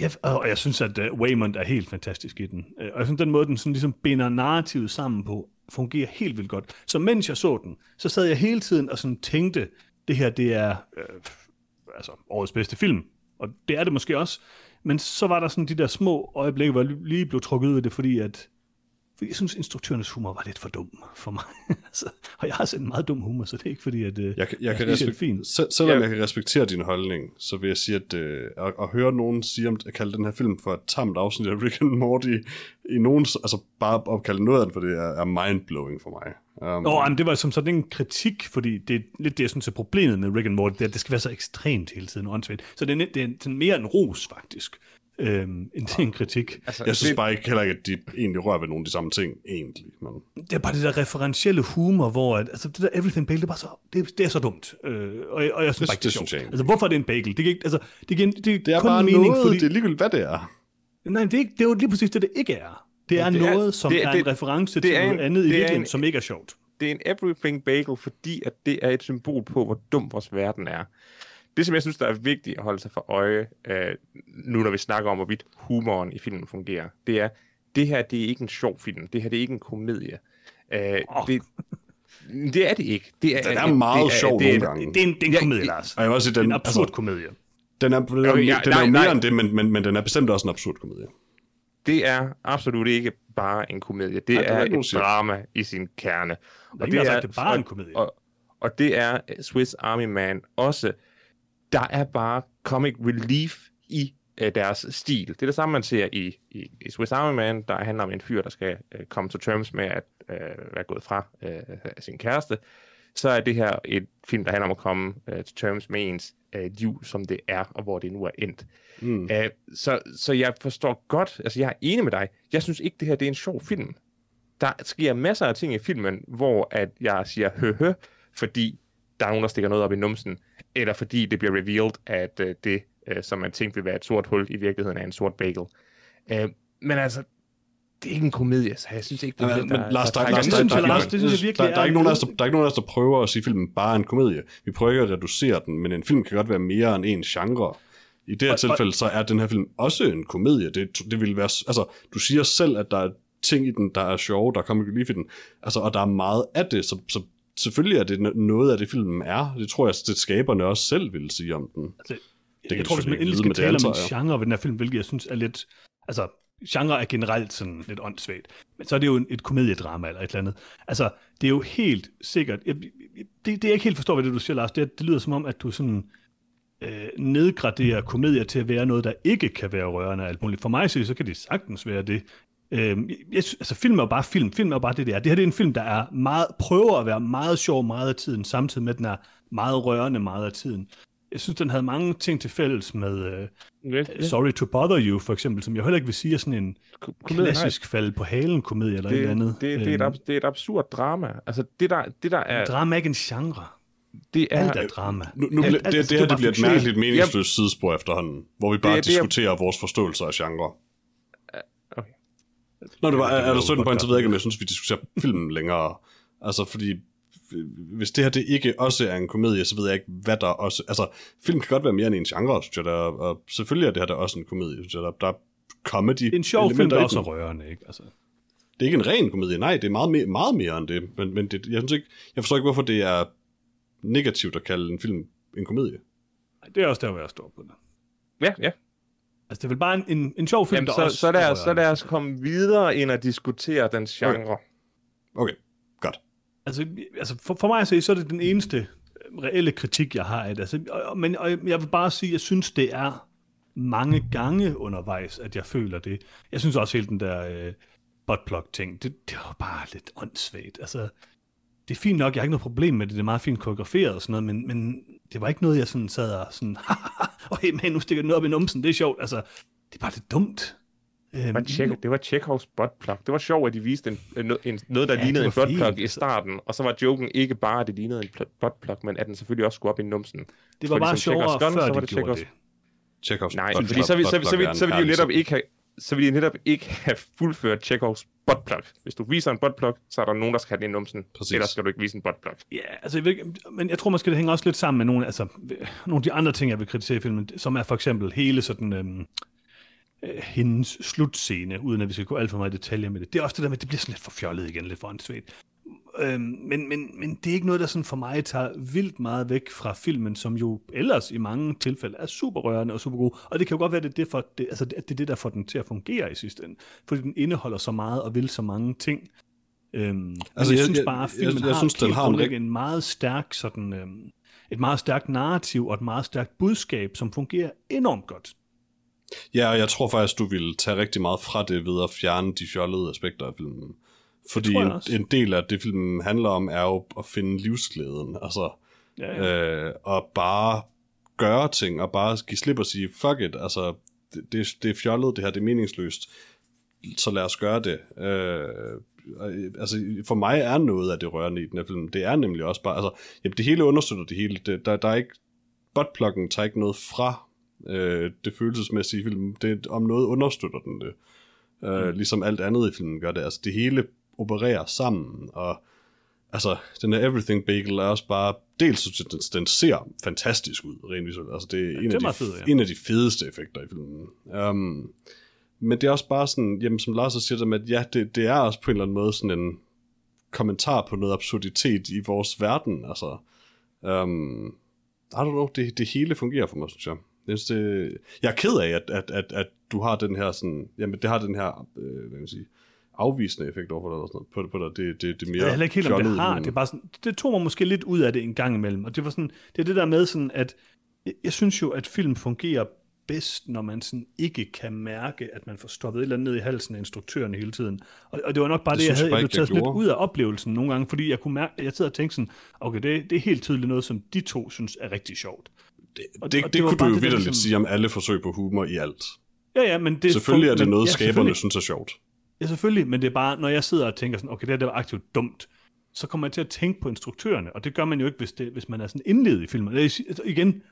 jeg, og jeg synes, at uh, Waymond er helt fantastisk i den. Uh, og jeg synes, den måde, den sådan ligesom binder narrativet sammen på, fungerer helt vildt godt. Så mens jeg så den, så sad jeg hele tiden og sådan tænkte, det her, det er øh, altså, årets bedste film. Og det er det måske også. Men så var der sådan de der små øjeblikke, hvor jeg lige blev trukket ud af det, fordi at jeg synes, instruktørernes humor var lidt for dum for mig. <laughs> altså, og jeg har selv en meget dum humor, så det er ikke fordi, at øh, Jeg, kan- jeg er kan respek- fint. Sel- selvom Ja. jeg kan respektere din holdning, så vil jeg sige, at, øh, at, at høre nogen sige, om, at kalde den her film for et tamt afsnit af Rick and Morty, i nogen, altså bare opkalde noget af det, for det er, er mindblowing for mig. Um, Nå, men det var som sådan en kritik, fordi det er lidt det, jeg synes er problemet med Rick and Morty, det er, at det skal være så ekstremt hele tiden åndssvagt. Så det er, det er sådan mere en ros, faktisk. End til <laughs> en kritik. Altså, Jeg synes det, bare ikke heller ikke, at de egentlig rører ved nogle af de samme ting, egentlig. Men... Det er bare det der referentielle humor, hvor at, altså det der everything bagel, det er bare så, det, det er så dumt. Øh, og, og jeg synes Det- bare ikke, det, det er synes sjovt. jeg ikke. Altså hvorfor er det en bagel? Det, kan ikke, altså, det, kan, det, Det er kun bare mening, noget, fordi, det er ligegyldigt, hvad det er. Nej, det er, ikke, det er jo lige præcis det, det ikke er. Det er det er- noget, som det er- er, det- en reference det til er noget en- andet i det virkeligheden, en- som ikke er sjovt. det er en everything bagel, fordi at det er et symbol på, hvor dum vores verden er. Det, som jeg synes, der er vigtigt at holde sig for øje, øh, nu når vi snakker om, hvorvidt humoren i filmen fungerer, det er, det her det er ikke en sjov film. Det her det er ikke en komedie. Øh, Åh. det, det er det ikke. Det er, Den er meget det er, sjov det er, nogle gange. Det er en, det er en komedie, Lars. Og jeg vil også sige, den, En absurd altså, komedie. den er, den er, Okay, ja, den er nej, jo mere nej. end det, men, men, men den er bestemt også en absurd komedie. Det er absolut ikke bare en komedie. Det Nej, det er er et siger. drama i sin kerne. Er ingen, der har sagt, det er bare en komedie. Og, og det er Swiss Army Man også. Der er bare comic relief i øh, deres stil. Det er det samme, man ser i, i, i Swiss Army Man, der handler om en fyr, der skal øh, komme til terms med at øh, være gået fra øh, sin kæreste. Så er det her et film, der handler om at komme øh, til terms med ens øh, liv, som det er, og hvor det nu er endt. Mm. Uh, så, så jeg forstår godt, altså jeg er enig med dig, jeg synes ikke, det her det er en sjov film. Der sker masser af ting i filmen, hvor at jeg siger hø hø, fordi der er nogen, der stikker noget op i numsen, eller fordi det bliver revealed, at uh, det, uh, som man tænkte ville være et sort hul, i virkeligheden er en sort bagel. Uh, men altså, det er ikke en komedie, så jeg synes ikke, det er Ja, men der, Lars, der, der, der, det der, der, det der, der, er er ikke nogen af os, en- der, der er ikke nogen af os, der prøver at sige, at filmen bare er en komedie. Vi prøver ikke at reducere den, men en film kan godt være mere end en genre. I det her Og- tilfælde, så er den her film også en komedie. Det, det vil være, altså, du siger selv, at der er ting i den, der er sjove, der kommer lige i den. Altså, og der er meget af det, så, så selvfølgelig er det no- noget af det, filmen er. Det tror jeg, at skaberne også selv vil sige om den. Altså, kan jeg tror, hvis man endelig skal tale om det en genre ved den her film, hvilket jeg synes er lidt... Altså, genre er generelt sådan lidt åndssvagt. Men så er det jo et komediedrama eller et eller andet. Altså, det er jo helt sikkert... Jeg, det, det, jeg ikke helt forstår ved det, du siger, Lars, det, er, det lyder som om, at du sådan øh, nedgraderer komedier til at være noget, der ikke kan være rørende og alt muligt. For mig så kan det sagtens være det. Øh, jeg, altså, film er jo bare film. Film er jo bare det, det er. Det her det er en film, der er meget, prøver at være meget sjov meget af tiden, samtidig med, at den er meget rørende meget af tiden. Jeg synes, den havde mange ting til fælles med øh, Ja, Sorry to Bother You, for eksempel, som jeg heller ikke vil sige er sådan en ko- komedie, nej. klassisk fald på halen komedie eller et eller det, andet. det, det, er et, Øhm, det er et absurd drama. Altså, det der, det der er... drama er ikke en genre. Det er, Alt er drama. Nu, nu, alt, det, alt, det, det her er det bliver et mærkeligt meningsløst sidespor efterhånden, hvor vi bare Det- det er- diskuterer vores forståelse af genre. Nå, det var, er, er er der sådan på tid, ved jeg ikke, om jeg synes, vi diskuterer filmen længere. Altså, fordi øh, hvis det her det ikke også er en komedie, så ved jeg ikke, hvad der også... Altså, film kan godt være mere end en genre, synes jeg, der, og selvfølgelig er det her der også en komedie, synes jeg, der, der er comedy Det er en sjov film, der også er rørende, ikke? Altså, Det er ikke en ren komedie, nej, det er meget mere, meget mere end det, men, men det, jeg, synes ikke, jeg forstår ikke, hvorfor det er negativt at kalde en film en komedie. det er også der, hvor jeg står på det. Ja, ja. Altså, det er vel bare en, en, en sjov film, Jamen, der så, også så, lad er os, så lad os komme videre ind og diskutere den genre. Okay, godt. Altså, altså for, for mig at se, så er det den eneste reelle kritik, jeg har af det. Altså, og, men og jeg vil bare sige, at jeg synes, det er mange gange undervejs, at jeg føler det. Jeg synes også helt den der øh, buttplug-ting, det, det var bare lidt åndssvagt. Altså, det er fint nok, jeg har ikke noget problem med det, det er meget fint koreograferet og sådan noget, men, men det var ikke noget, jeg sådan sad og sådan, <laughs> okay, men nu stikker den op i numsen, det er sjovt. Altså, det er bare lidt dumt. Øhm, Det var, Check, det var Chekhovs buttplug. Det var sjovt, at de viste en, en, en, noget, der Ja, lignede en buttplug i starten, og så var joken ikke bare, at det lignede en pl- buttplug, men at den selvfølgelig også skulle op i numsen. det var bare som Chekhovs sjovere, gun, før så var de det gjorde Chekhovs- det. Chekhovs Nej, fordi så, så, så, plug så, vil er de en jo netop herlig ikke have, så vil de netop ikke have fuldført Chekhovs buttplug. Hvis du viser en buttplug, så er der nogen, der skal have den i numsen. Præcis. Ellers skal du ikke vise en buttplug. Ja, altså, jeg ikke, men jeg tror måske, det hænger også lidt sammen med nogle, altså, nogle af de andre ting, jeg vil kritisere i filmen, som er for eksempel hele sådan, øhm, øh, hendes slutscene, uden at vi skal gå alt for meget i detaljer med det. Det er også det der med, at det bliver sådan lidt for fjollet igen, lidt for åndssvagt. Øhm, men, men, men det er ikke noget, der sådan for mig tager vildt meget væk fra filmen, som jo ellers i mange tilfælde er super rørende og super god. Og det kan jo godt være, at det er det, for, det, altså, det er det, der får den til at fungere i sidste ende. Fordi den indeholder så meget og vil så mange ting. Øhm, altså, jeg, jeg- jeg synes jeg- bare, at jeg- filmen jeg har synes, den har en en meget stærk sådan, øhm, et meget stærkt narrativ og et meget stærkt budskab, som fungerer enormt godt. Ja, og jeg tror faktisk, du ville tage rigtig meget fra det ved at fjerne de fjollede aspekter af filmen. Fordi en, en del af det, filmen handler om, er jo at finde livsglæden. Altså, Ja, ja. øh, og bare gøre ting, og bare give slip og sige, fuck it, altså, det, det, det er fjollet, det her, det er meningsløst, så lad os gøre det. Øh, altså, for mig er noget af det rørende i den her film. Det er nemlig også bare, altså, jamen, det hele understøtter det hele. Det, der, der er ikke, buttpluggen tager ikke noget fra øh, det følelsesmæssige film. Det, om noget understøtter den det. Øh, mm. Ligesom alt andet i filmen gør det. Altså, det hele opererer sammen, og altså, den her Everything Bagel er også bare, dels den, den ser fantastisk ud, rent visuelt. Altså, det er, ja, en, det er af de, fed, ja. en af de fedeste effekter i filmen. Um, men det er også bare sådan, jamen som Lars siger, det med, at ja, det, det er også på en eller anden måde sådan en kommentar på noget absurditet i vores verden. Altså, um, I don't know, det, det hele fungerer for mig, synes jeg. Jeg, synes, det, jeg er ked af, at, at, at, at du har den her sådan, jamen det har den her, øh, hvad kan man sige, afvisende effekt overfor dig, eller sådan noget, på, på dig. Det, det, det er mere Jeg er ikke helt, om det har. men- Det, er bare sådan, det tog mig måske lidt ud af det en gang imellem. Og det var sådan, det er det der med sådan, at jeg, jeg synes jo, at film fungerer bedst, når man sådan ikke kan mærke, at man får stoppet et eller andet ned i halsen af instruktøren hele tiden. Og, og det var nok bare Det det, jeg havde. Jeg blev taget sådan lidt ud af oplevelsen nogle gange, fordi jeg kunne mærke, jeg sidder og tænkte sådan, okay, det, det er helt tydeligt noget, som de to synes er rigtig sjovt. Det, Og- det, og det, det kunne du jo vidderligt ligesom- sige om alle forsøg på humor i alt. Ja, ja, men det Selvfølgelig er det men- noget, ja, skaberne synes er sjovt. Ja, selvfølgelig, men det er bare, når jeg sidder og tænker sådan, okay, det det var aktivt dumt, så kommer jeg til at tænke på instruktørerne, og det gør man jo ikke, hvis, det, hvis man er sådan indledet i filmen. Det er, altså, igen,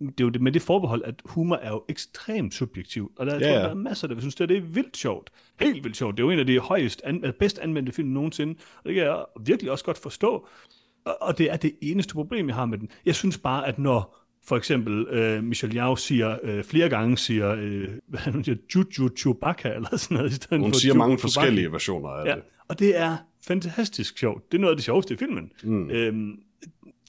det er jo det, med det forbehold, at humor er jo ekstremt subjektiv, og der, jeg Ja, tror, ja. der er masser, der synes, det, er- det er vildt sjovt. Helt vildt sjovt. Det er jo en af de højest, an, bedst anvendte film nogensinde, og det kan jeg virkelig også godt forstå. Og, og det er det eneste problem, jeg har med den. Jeg synes bare, at når for eksempel øh, Michelle Yao siger, øh, flere gange siger, øh, hvad hun siger, Juju Chewbacca, eller sådan noget, i stedet Hun for siger Ju- mange Chewbacca. forskellige versioner af Ja, det. og det er fantastisk sjovt. Det er noget af det sjoveste i filmen. Mm. Øhm,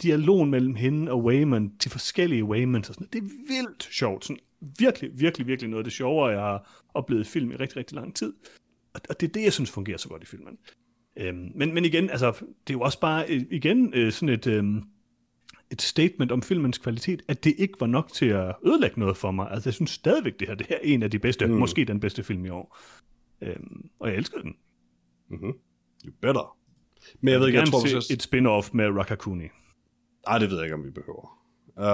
dialogen mellem hende og Wayman, de forskellige Waymans og sådan noget, det er vildt sjovt. Sådan, virkelig, virkelig, virkelig noget af det sjovere, jeg har oplevet i film i rigtig, rigtig lang tid. Og, og det er det, jeg synes fungerer så godt i filmen. Øhm, men, men igen, altså, det er jo også bare, øh, igen, øh, sådan et, øhm, et statement om filmens kvalitet, at det ikke var nok til at ødelægge noget for mig. Altså, jeg synes stadigvæk, det her det her er en af de bedste, mm. måske den bedste film i år. Øhm, og jeg elskede den. You better. Men jeg ved ikke, jeg tror, se jeg... et spin-off med Rakakuni. Ej, det ved jeg ikke, om vi behøver.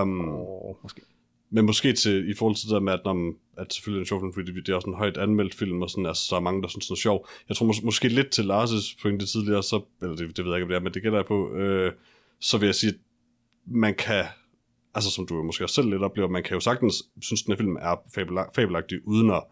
Um, Oh, måske. Men måske til, i forhold til det der med, at, når, at selvfølgelig er en sjov film, fordi det er også en højt anmeldt film, og sådan, altså, der er mange, der synes, den er sjov. Jeg tror mås- måske lidt til Lars' pointe tidligere, så, eller det, det ved jeg ikke, om det er, men det gætter jeg på, øh, så vil jeg sige, man kan, altså som du jo måske også selv lidt oplever, man kan jo sagtens synes, den her film er fabela- fabelagtig, uden at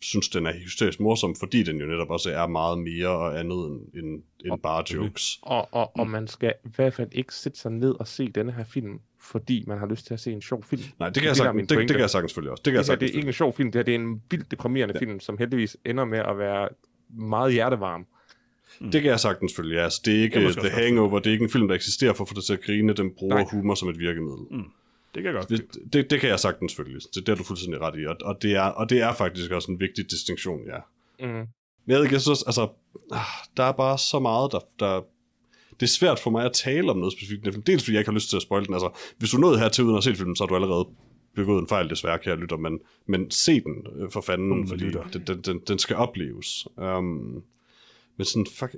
synes, den er hysterisk morsom, fordi den jo netop også er meget mere og andet end, end, end bare jokes. Og, og, Mm. og man skal i hvert fald ikke sætte sig ned og se denne her film, fordi man har lyst til at se en sjov film. Nej, det kan, jeg sagtens, det, det kan jeg sagtens selvfølgelig også. Det kan jeg Det, her, det sagtens er ikke en sjov film, det her det er en vildt deprimerende ja. film, som heldigvis ender med at være meget hjertevarm. Det kan jeg sagtens følge, ja. Altså, det er Det ikke måske The Hangover, det er ikke en film, der eksisterer for at få dig til at grine, den bruger Nej. humor som et virkemiddel. Mm. Det kan jeg godt. Det, det, det kan jeg sagtens følge. Det, det er du fuldstændig ret i, og, og, det er, og det er faktisk også en vigtig distinktion, ja. Mm. Men jeg ved ikke, jeg synes, altså, ah, der er bare så meget, der, der... Det er svært for mig at tale om noget specifikt. i den film. Dels fordi jeg ikke har lyst til at spoil den. Altså, hvis du nået hertil uden at se filmen, så har du allerede begået en fejl, desværre, kære lytter, men, men se den øh, for fanden, Unge fordi lytter. den, den, den, den skal opleves. Um, men sådan, fuck,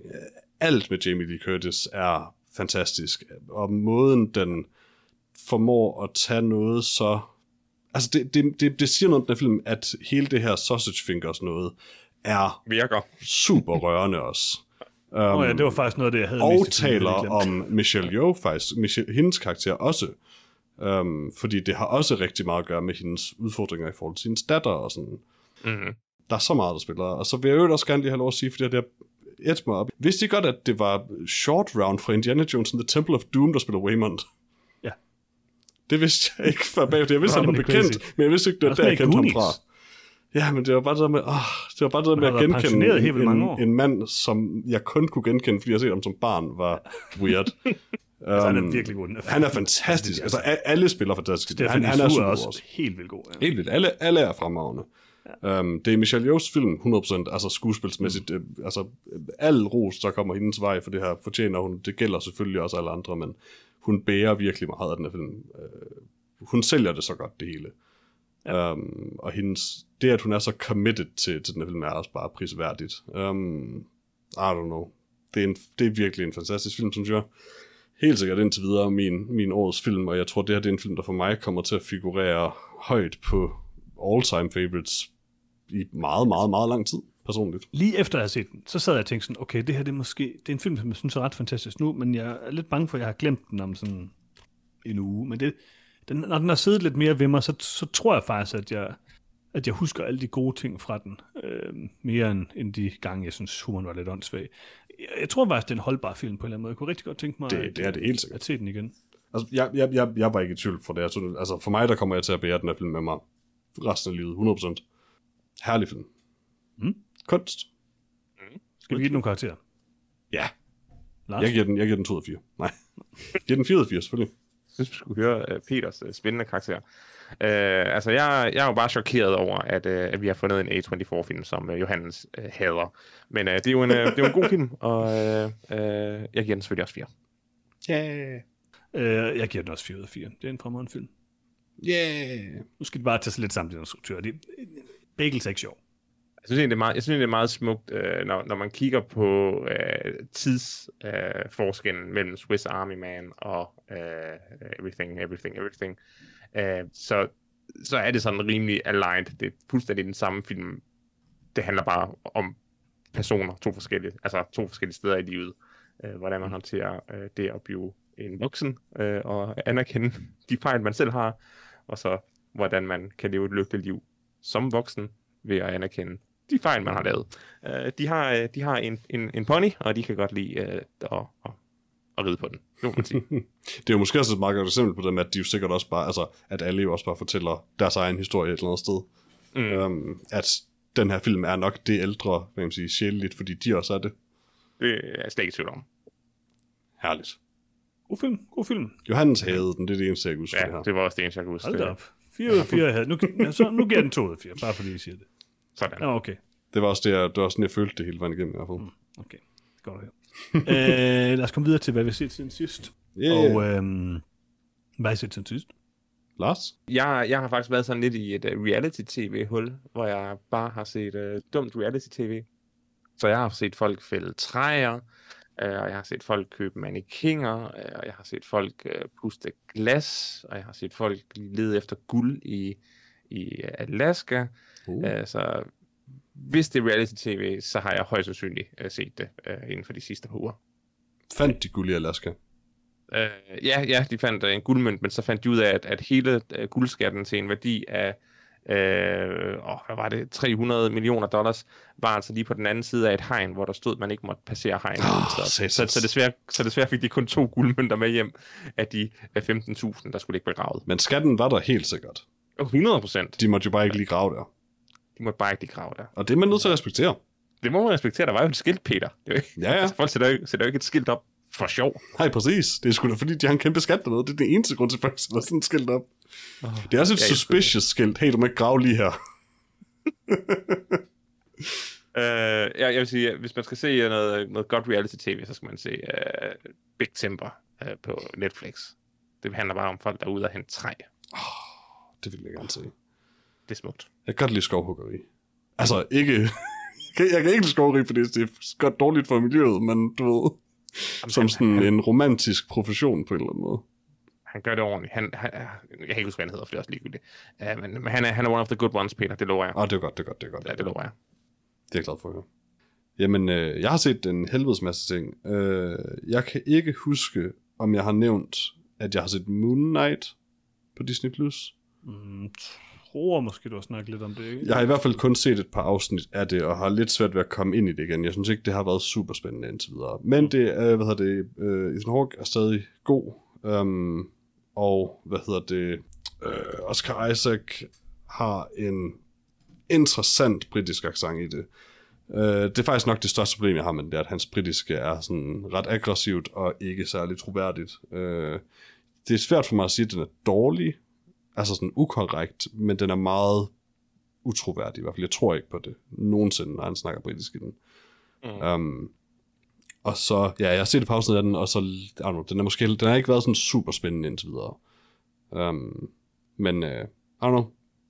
alt med Jamie Lee Curtis er fantastisk, og måden den formår at tage noget så... Altså, det, det, det, det siger noget om den her film, at hele det her sausage fingers noget er Virker. super rørende også. <laughs> Um, oh, ja, det var faktisk noget af det, jeg havde og mest taler om Michelle Yeoh faktisk, Michelle, hendes karakter også. Um, fordi det har også rigtig meget at gøre med hendes udfordringer i forhold til hendes datter og sådan. Mm. Der er så meget, der spiller. Og så vil jeg jo også gerne lige have lov at sige, fordi det har et mig op. Vidste I godt, at det var Short Round fra Indiana Jones and the Temple of Doom, der spiller Waymond? Ja. Det vidste jeg ikke før bagefter. Jeg vidste, han var bekendt, crazy. men jeg vidste ikke, det var der, jeg kendte ham fra. Ja, men det var bare det der med, åh, det var bare det der med at genkende helt vildt mange år. en, en mand, som jeg kun kunne genkende, fordi jeg set ham som barn, var weird. <laughs> Altså, han er Um, virkelig god. han er fantastisk. Altså, a- alle spiller fantastisk. Stefan han, han er er super også, også. helt vildt god. Ja. Helt vildt. Alle, alle er fremragende. Ja. Um, det er Michelle Yeohs film, 100%, altså skuespilsmæssigt. Mm. Øh, altså, al ros, der kommer hendes vej for det her, fortjener hun. Det gælder selvfølgelig også alle andre, men hun bærer virkelig meget af den her film. Uh, hun sælger det så godt, det hele. Ja. Um, og hendes, det, at hun er så committed til, til den her film, er også bare prisværdigt. Um, I don't know. Det er, en, det er virkelig en fantastisk film, synes jeg. Helt sikkert indtil videre min, min årets film, og jeg tror, det her det er en film, der for mig kommer til at figurere højt på all-time favorites i meget, meget, meget lang tid, personligt. Lige efter jeg har set den, så sad jeg og tænkte sådan, okay, det her det er måske, det er en film, som jeg synes er ret fantastisk nu, men jeg er lidt bange for, at jeg har glemt den om sådan en uge. Men det, den, når den har siddet lidt mere ved mig, så, så tror jeg faktisk, at jeg, at jeg husker alle de gode ting fra den, øh, mere end, end de gange, jeg synes, humoren var lidt åndssvag. Jeg, jeg tror faktisk, det er en holdbar film på en eller anden måde. Jeg kunne rigtig godt tænke mig Det- det er det helt sikkert. at se den igen. Altså, jeg, jeg, jeg, jeg var ikke i tvivl for det. Jeg synes, altså, for mig, der kommer jeg til at bære den her film med mig resten af livet, 100%. Herlig film. Mm. Kunst. Skal vi give den nogle karakterer? Ja. Lars? Jeg giver den, jeg giver den 2 af 4. Nej. Jeg giver den 4 af 4, selvfølgelig. Jeg synes, vi skulle høre uh, Peters uh, spændende karakter. Uh, altså, jeg, jeg er jo bare chokeret over, at, uh, at vi har fundet en A24-film, som uh, Johannes uh, hader. Men uh, det, er jo en, uh, det er jo en god film, og uh, uh, jeg giver den selvfølgelig også 4. Yeah. Øh, jeg giver den også 4 ud af 4. Det er en fremragende film. Yeah. Nu skal de bare tage sig lidt sammen, de instruktører. Det Bagels er ikke sjov. Jeg synes egentlig, det er meget, jeg synes det er meget smukt, øh, når, når man kigger på øh, tidsforskellen øh, mellem Swiss Army Man og øh, Everything, Everything, Everything. Øh, så, så er det sådan rimelig aligned. Det er fuldstændig den samme film. Det handler bare om personer, to forskellige, altså to forskellige steder i livet. Øh, hvordan man håndterer øh, det at blive en voksen øh, og anerkende de fejl, man selv har, og så hvordan man kan leve et lykkeligt liv som voksen ved at anerkende de fejl, man har lavet. Uh, de har, uh, de har en, en, en pony, og de kan godt lide uh, at, at, at ride på den. Det man sige. <laughs> Det er jo måske også et meget godt eksempel på det med, at de jo sikkert også bare, altså, at alle jo også bare fortæller deres egen historie et eller andet sted. Mm. Um, at den her film er nok det ældre, hvad kan man sige, sjæleligt, fordi de også er det. Det er jeg slet ikke i tvivl om. Herligt. God film, god film. Johannes havde den, det er det eneste, jeg kan huske Ja, det her. det var også det eneste, jeg kunne huske. Hold op. 4 ud af 4 havde. Nu, ja, så, nu giver jeg den 2 ud af 4, bare fordi I siger det. Sådan. Ja, okay. Det var også det, jeg, det var sådan, jeg følte det hele vejen igennem i hvert fald. Mm. Okay, godt at høre. øh, lad os komme videre til, hvad vi har set siden sidst. Yeah. Og øhm, hvad har I set siden sidst? Lars? Jeg, jeg har faktisk været sådan lidt i et uh, reality-tv-hul, hvor jeg bare har set uh, dumt reality-tv. Så jeg har set folk fælde træer, uh, og jeg har set folk købe mannequiner, uh, og jeg har set folk uh, puste glas, og jeg har set folk lede efter guld i, i Alaska. Uh. Så hvis det er reality-tv, så har jeg højst sandsynligt set det inden for de sidste par uger. Fandt de guld i Alaska? Uh, ja, ja, de fandt en guldmønt, men så fandt de ud af, at, at hele guldskatten til en værdi af, øh, åh, hvad var det, 300 millioner dollars, var altså lige på den anden side af et hegn, hvor der stod, at man ikke måtte passere hegnet. Åh, så, så, så, desværre, så desværre fik de kun to guldmønter med hjem af de øh, 15.000, der skulle ligge begravet. Men skatten var der helt sikkert. Og 100 procent. De måtte jo bare ikke lige grave der. De måtte bare ikke lige grave der. Og det er man nødt til at respektere. Det må man respektere. Der var jo et skilt, Peter. Det jo ikke, Ja, ja. Altså, folk sætter jo, sætter jo ikke et skilt op for sjov. Nej, præcis. Det er sgu da fordi, de har en kæmpe skat dernede. Det er den eneste grund til, at folk sætter sådan et skilt op. Det er også et elsker suspicious skilt. Hey, du må ikke grave lige her. <laughs> Uh, jeg, jeg vil sige, hvis man skal se noget, noget godt reality-tv, så skal man se uh, Big Timber uh, på Netflix. Det handler bare om folk, der er ude og hente træ. Det vil jeg gerne se. Det er smukt. Jeg kan godt lide skovhuggeri. Altså, ikke... <laughs> jeg kan ikke lide skovhuggeri, fordi det er godt dårligt for miljøet, men du ved, Jamen, som han, sådan han, en romantisk profession på en eller anden måde. Han gør det ordentligt. Han, han, jeg kan ikke huske, hvad han hedder, for det er også ligegyldigt. Uh, men, men han, er, han er one of the good ones, Peter. Det lover jeg. Ah, det er godt, det er godt, det er godt. Ja, det lover jeg. Det er jeg glad for at høre. Jamen, øh, jeg har set en helvedes masse ting. Øh, jeg kan ikke huske, om jeg har nævnt, at jeg har set Moon Knight på Disney+. Plus. Mm, tror måske, du har snakket lidt om det, ikke? Jeg har i hvert fald kun set et par afsnit af det, og har lidt svært ved at komme ind i det igen. Jeg synes ikke, det har været super spændende indtil videre. Men det, øh, hvad hedder det, øh, Ethan Hawke er stadig god. Um, og, hvad hedder det, øh, Oscar Isaac har en interessant britisk accent i det. Uh, det er faktisk nok det største problem, jeg har med det, at hans britiske er sådan ret aggressivt og ikke særlig troværdigt. Uh, det er svært for mig at sige, at den er dårlig, altså sådan ukorrekt, men den er meget utroværdig i hvert fald. Jeg tror ikke på det nogensinde, når han snakker britisk i den. Mm. Um, og så, ja, jeg har set et par af den, og så, I know, den er måske, den har ikke været sådan super spændende indtil videre. Um, men, uh, I don't know,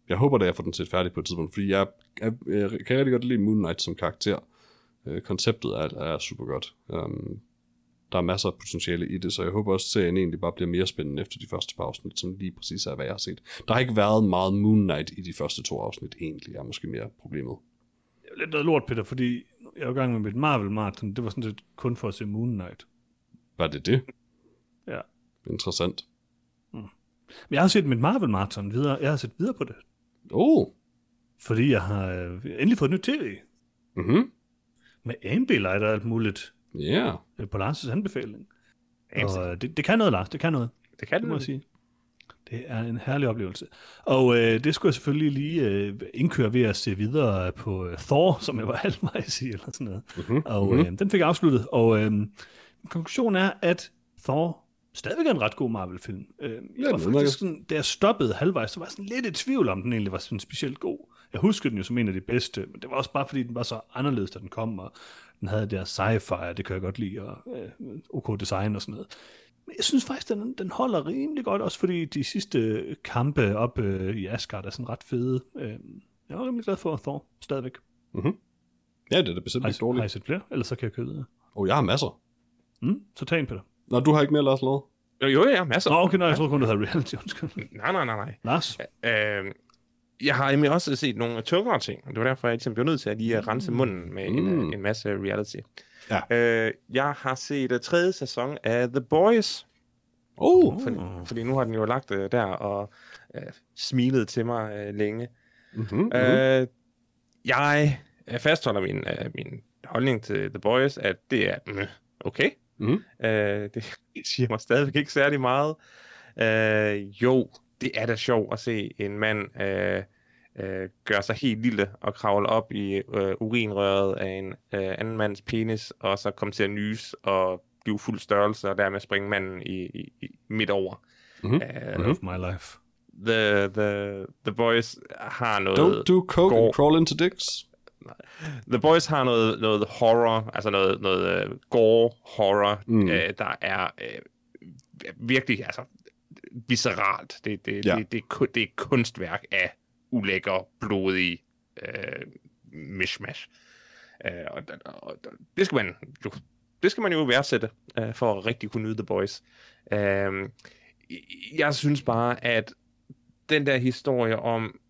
jeg håber da, jeg får den set færdig på et tidspunkt, fordi jeg, jeg, jeg kan rigtig godt lide Moon Knight som karakter. Uh, konceptet er, er super godt. Um, der er masser af potentiale i det, så jeg håber også, at serien egentlig bare bliver mere spændende efter de første par afsnit, som lige præcis er, hvad jeg har set. Der har ikke været meget Moon Knight i de første to afsnit, egentlig, er måske mere problemet. Det er lidt noget lort, Peter, fordi jeg var i gang med mit Marvel Marathon. Det var sådan set kun for at se Moon Knight. Var det det? Ja. Interessant. Men jeg har set mit Marvel Marathon videre. Jeg har set videre på det. Oh, Fordi jeg har øh, endelig fået et nyt tv. mhm, Med Ambilight og alt muligt. ja. Yeah. øh, På Lars' anbefaling. Og øh, det, det kan noget, Lars. Det kan noget. Det kan Det må jeg sige. Det er en herlig oplevelse. Og øh, det skulle jeg selvfølgelig lige øh, indkøre ved at se videre på øh, Thor, som jeg var <laughs> halvvejs i, eller sådan noget. Mhm, Og øh, den fik jeg afsluttet. Og øh, konklusionen er, at Thor stadigvæk er en ret god Marvel-film. Øh, jeg Ja, var faktisk sådan, da jeg stoppede halvvejs, så var jeg sådan lidt i tvivl om, den egentlig var sådan specielt god. Jeg husker den jo som en af de bedste, men det var også bare fordi, den var så anderledes, da den kom, og den havde der sci-fi, det kan jeg godt lide, og øh, OK design og sådan noget. Men jeg synes faktisk, den, den holder rimelig godt, også fordi de sidste kampe op øh, i Asgard er sådan ret fede. Øh, jeg er rimelig glad for Thor, stadigvæk. Ja, det er da bestemt ikke I, har I dårligt. set flere? Ellers så kan jeg køre videre. Oh, jeg har masser. Mm, så tag en, Peter. Nå, du har ikke mere, Lars Lod? Jo, jo, ja, masser. Nå, okay, nej, jeg troede kun, du havde reality, undskyld. Nej, nej, nej, nej. Lars? Øh, jeg har nemlig også set nogle tungere ting, og det var derfor, jeg ligesom blev nødt til at lige at rense munden med mm. Mm. en, en masse reality. Ja. Øh, jeg har set uh, tredje sæson af The Boys, Oh, fordi, fordi nu har den jo lagt uh, der og uh, smilet til mig uh, længe. mm-hmm, mm-hmm. Øh, jeg fastholder min, uh, min holdning til The Boys, at det er mm, okay. Mhm. Øh, det <laughs> siger mig stadigvæk ikke særlig meget. Øh, jo, det er da sjovt at se en mand øh, øh, gøre sig helt lille og kravle op i øh, urinrøret af en øh, anden mands penis, og så komme til at nys og blive fuld størrelse, og dermed springe manden i, i, i midt over. Mhm. Øh, Love my life. the, the, the Boys har noget... Don't do coke går- and crawl into dicks. The Boys har noget, noget horror, altså noget, noget uh, gore horror, Mm. uh, der er uh, virkelig altså, visceralt. Det, det, Ja. det, det, er ku- det er kunstværk af ulækker, blodig uh, mishmash. Uh, og, og, og, det skal man jo det skal man jo værdsætte, uh, for at rigtig kunne nyde The Boys. Uh, jeg synes bare, at den der historie om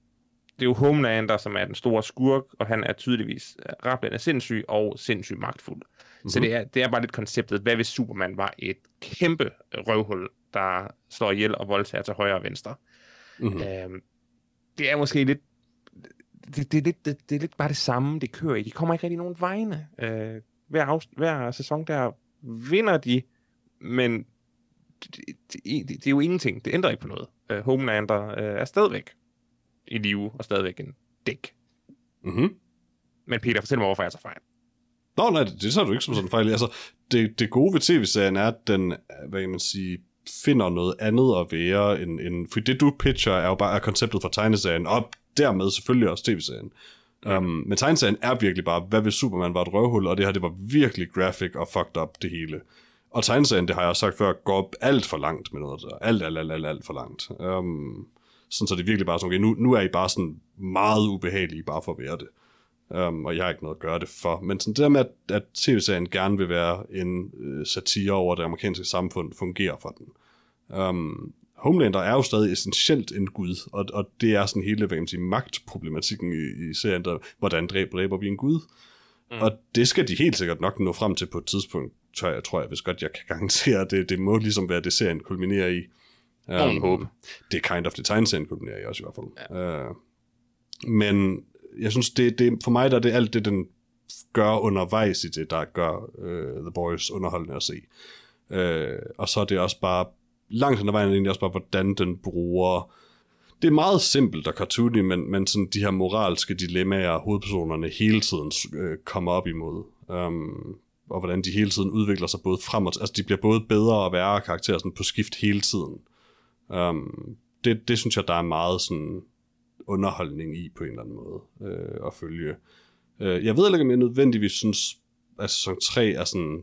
det er jo Homelander, som er den store skurk, og han er tydeligvis øh, rablende sindssyg og sindssygt magtfuld. Mm-hmm. Så det er, det er bare lidt konceptet, hvad hvis Superman var et kæmpe røvhul, der slår ihjel og voldtager til højre og venstre. Mhm. Mm-hmm. Øhm, det er måske lidt det, det, er lidt, det, det er lidt bare det samme, det kører i. De kommer ikke rigtig nogen vegne. Øh, hver, afs- hver sæson der vinder de, men det, det, det, det er jo ingenting. Det ændrer ikke på noget. Øh, Homelander øh, er stadigvæk i live og stadigvæk en dæk. Mhm. Men Peter, fortæl mig, hvorfor jeg så fejl. Nå, nej, det, det tager du ikke som sådan fejl. Altså, det, det gode ved tv-serien er, at den, hvad kan man sige, finder noget andet at være end, end for det du pitcher er jo bare er konceptet for tegneserien, og dermed selvfølgelig også tv-serien. Mm. Um, men tegneserien er virkelig bare, hvad hvis Superman var et røvhul, og det her, det var virkelig graphic og fucked up, det hele. Og tegneserien, det har jeg også sagt før, går alt for langt med noget der. Alt, alt, alt, alt, alt for langt. Um, sådan så det er virkelig bare sådan, okay, nu, nu er I bare sådan meget ubehagelige, bare for at være det. Um, og jeg har ikke noget at gøre det for. Men sådan det der med, at, at tv-serien gerne vil være en øh, satire over det amerikanske samfund, fungerer for den. Um, Homelander er jo stadig essentielt en gud, og, og det er sådan hele, hvad kan man sige, magtproblematikken i, i serien, der, hvordan dræber, dræber vi en gud? Mm. Og det skal de helt sikkert nok nå frem til på et tidspunkt, tror jeg, tror jeg hvis godt jeg kan garantere, det, det må ligesom være det, serien kulminerer i. Man håbe. Det er kind of det tegneserien kulminerer i også i hvert fald. Ja. Uh, men jeg synes, det, det, for mig der er det alt det, den gør undervejs i det, der gør uh, The Boys underholdende at se. Uh, og så er det også bare, langt hen ad vejen egentlig også bare, hvordan den bruger det er meget simpelt og cartoony, men, men sådan de her moralske dilemmaer, hovedpersonerne hele tiden øh, kommer op imod. Um, og hvordan de hele tiden udvikler sig både frem og Altså, de bliver både bedre og værre karakterer sådan på skift hele tiden. Um, det, det synes jeg, der er meget sådan underholdning i på en eller anden måde øh, at følge. Øh, jeg ved ikke, om jeg nødvendigvis synes, at sæson 3 er sådan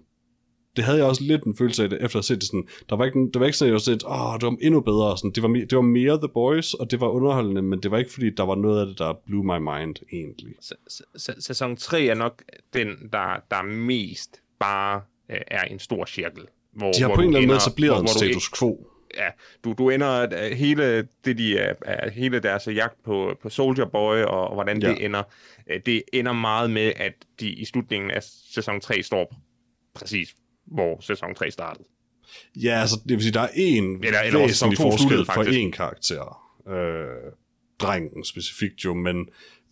det havde jeg også lidt en følelse af det, efter at have set det sådan, der var ikke, der var ikke sådan, at jeg set, åh, det var endnu bedre, sådan, det, var, det var mere The Boys, og det var underholdende, men det var ikke fordi, der var noget af det, der blew my mind, egentlig. Sæson 3 er nok den, der, der mest bare øh, er en stor cirkel. Hvor, De har hvor på en eller anden måde etableret en status quo. Ja, du, du ender øh, hele det de er hele deres jagt på, på Soldier Boy og, og hvordan ja. Det ender. øh, Det ender meget med at de i slutningen af sæson 3 står præcis hvor sæson 3 startede. Ja, altså, det vil sige, der er en Eller- eller væsentlig forskel for én karakter. Øh, drengen specifikt jo, men,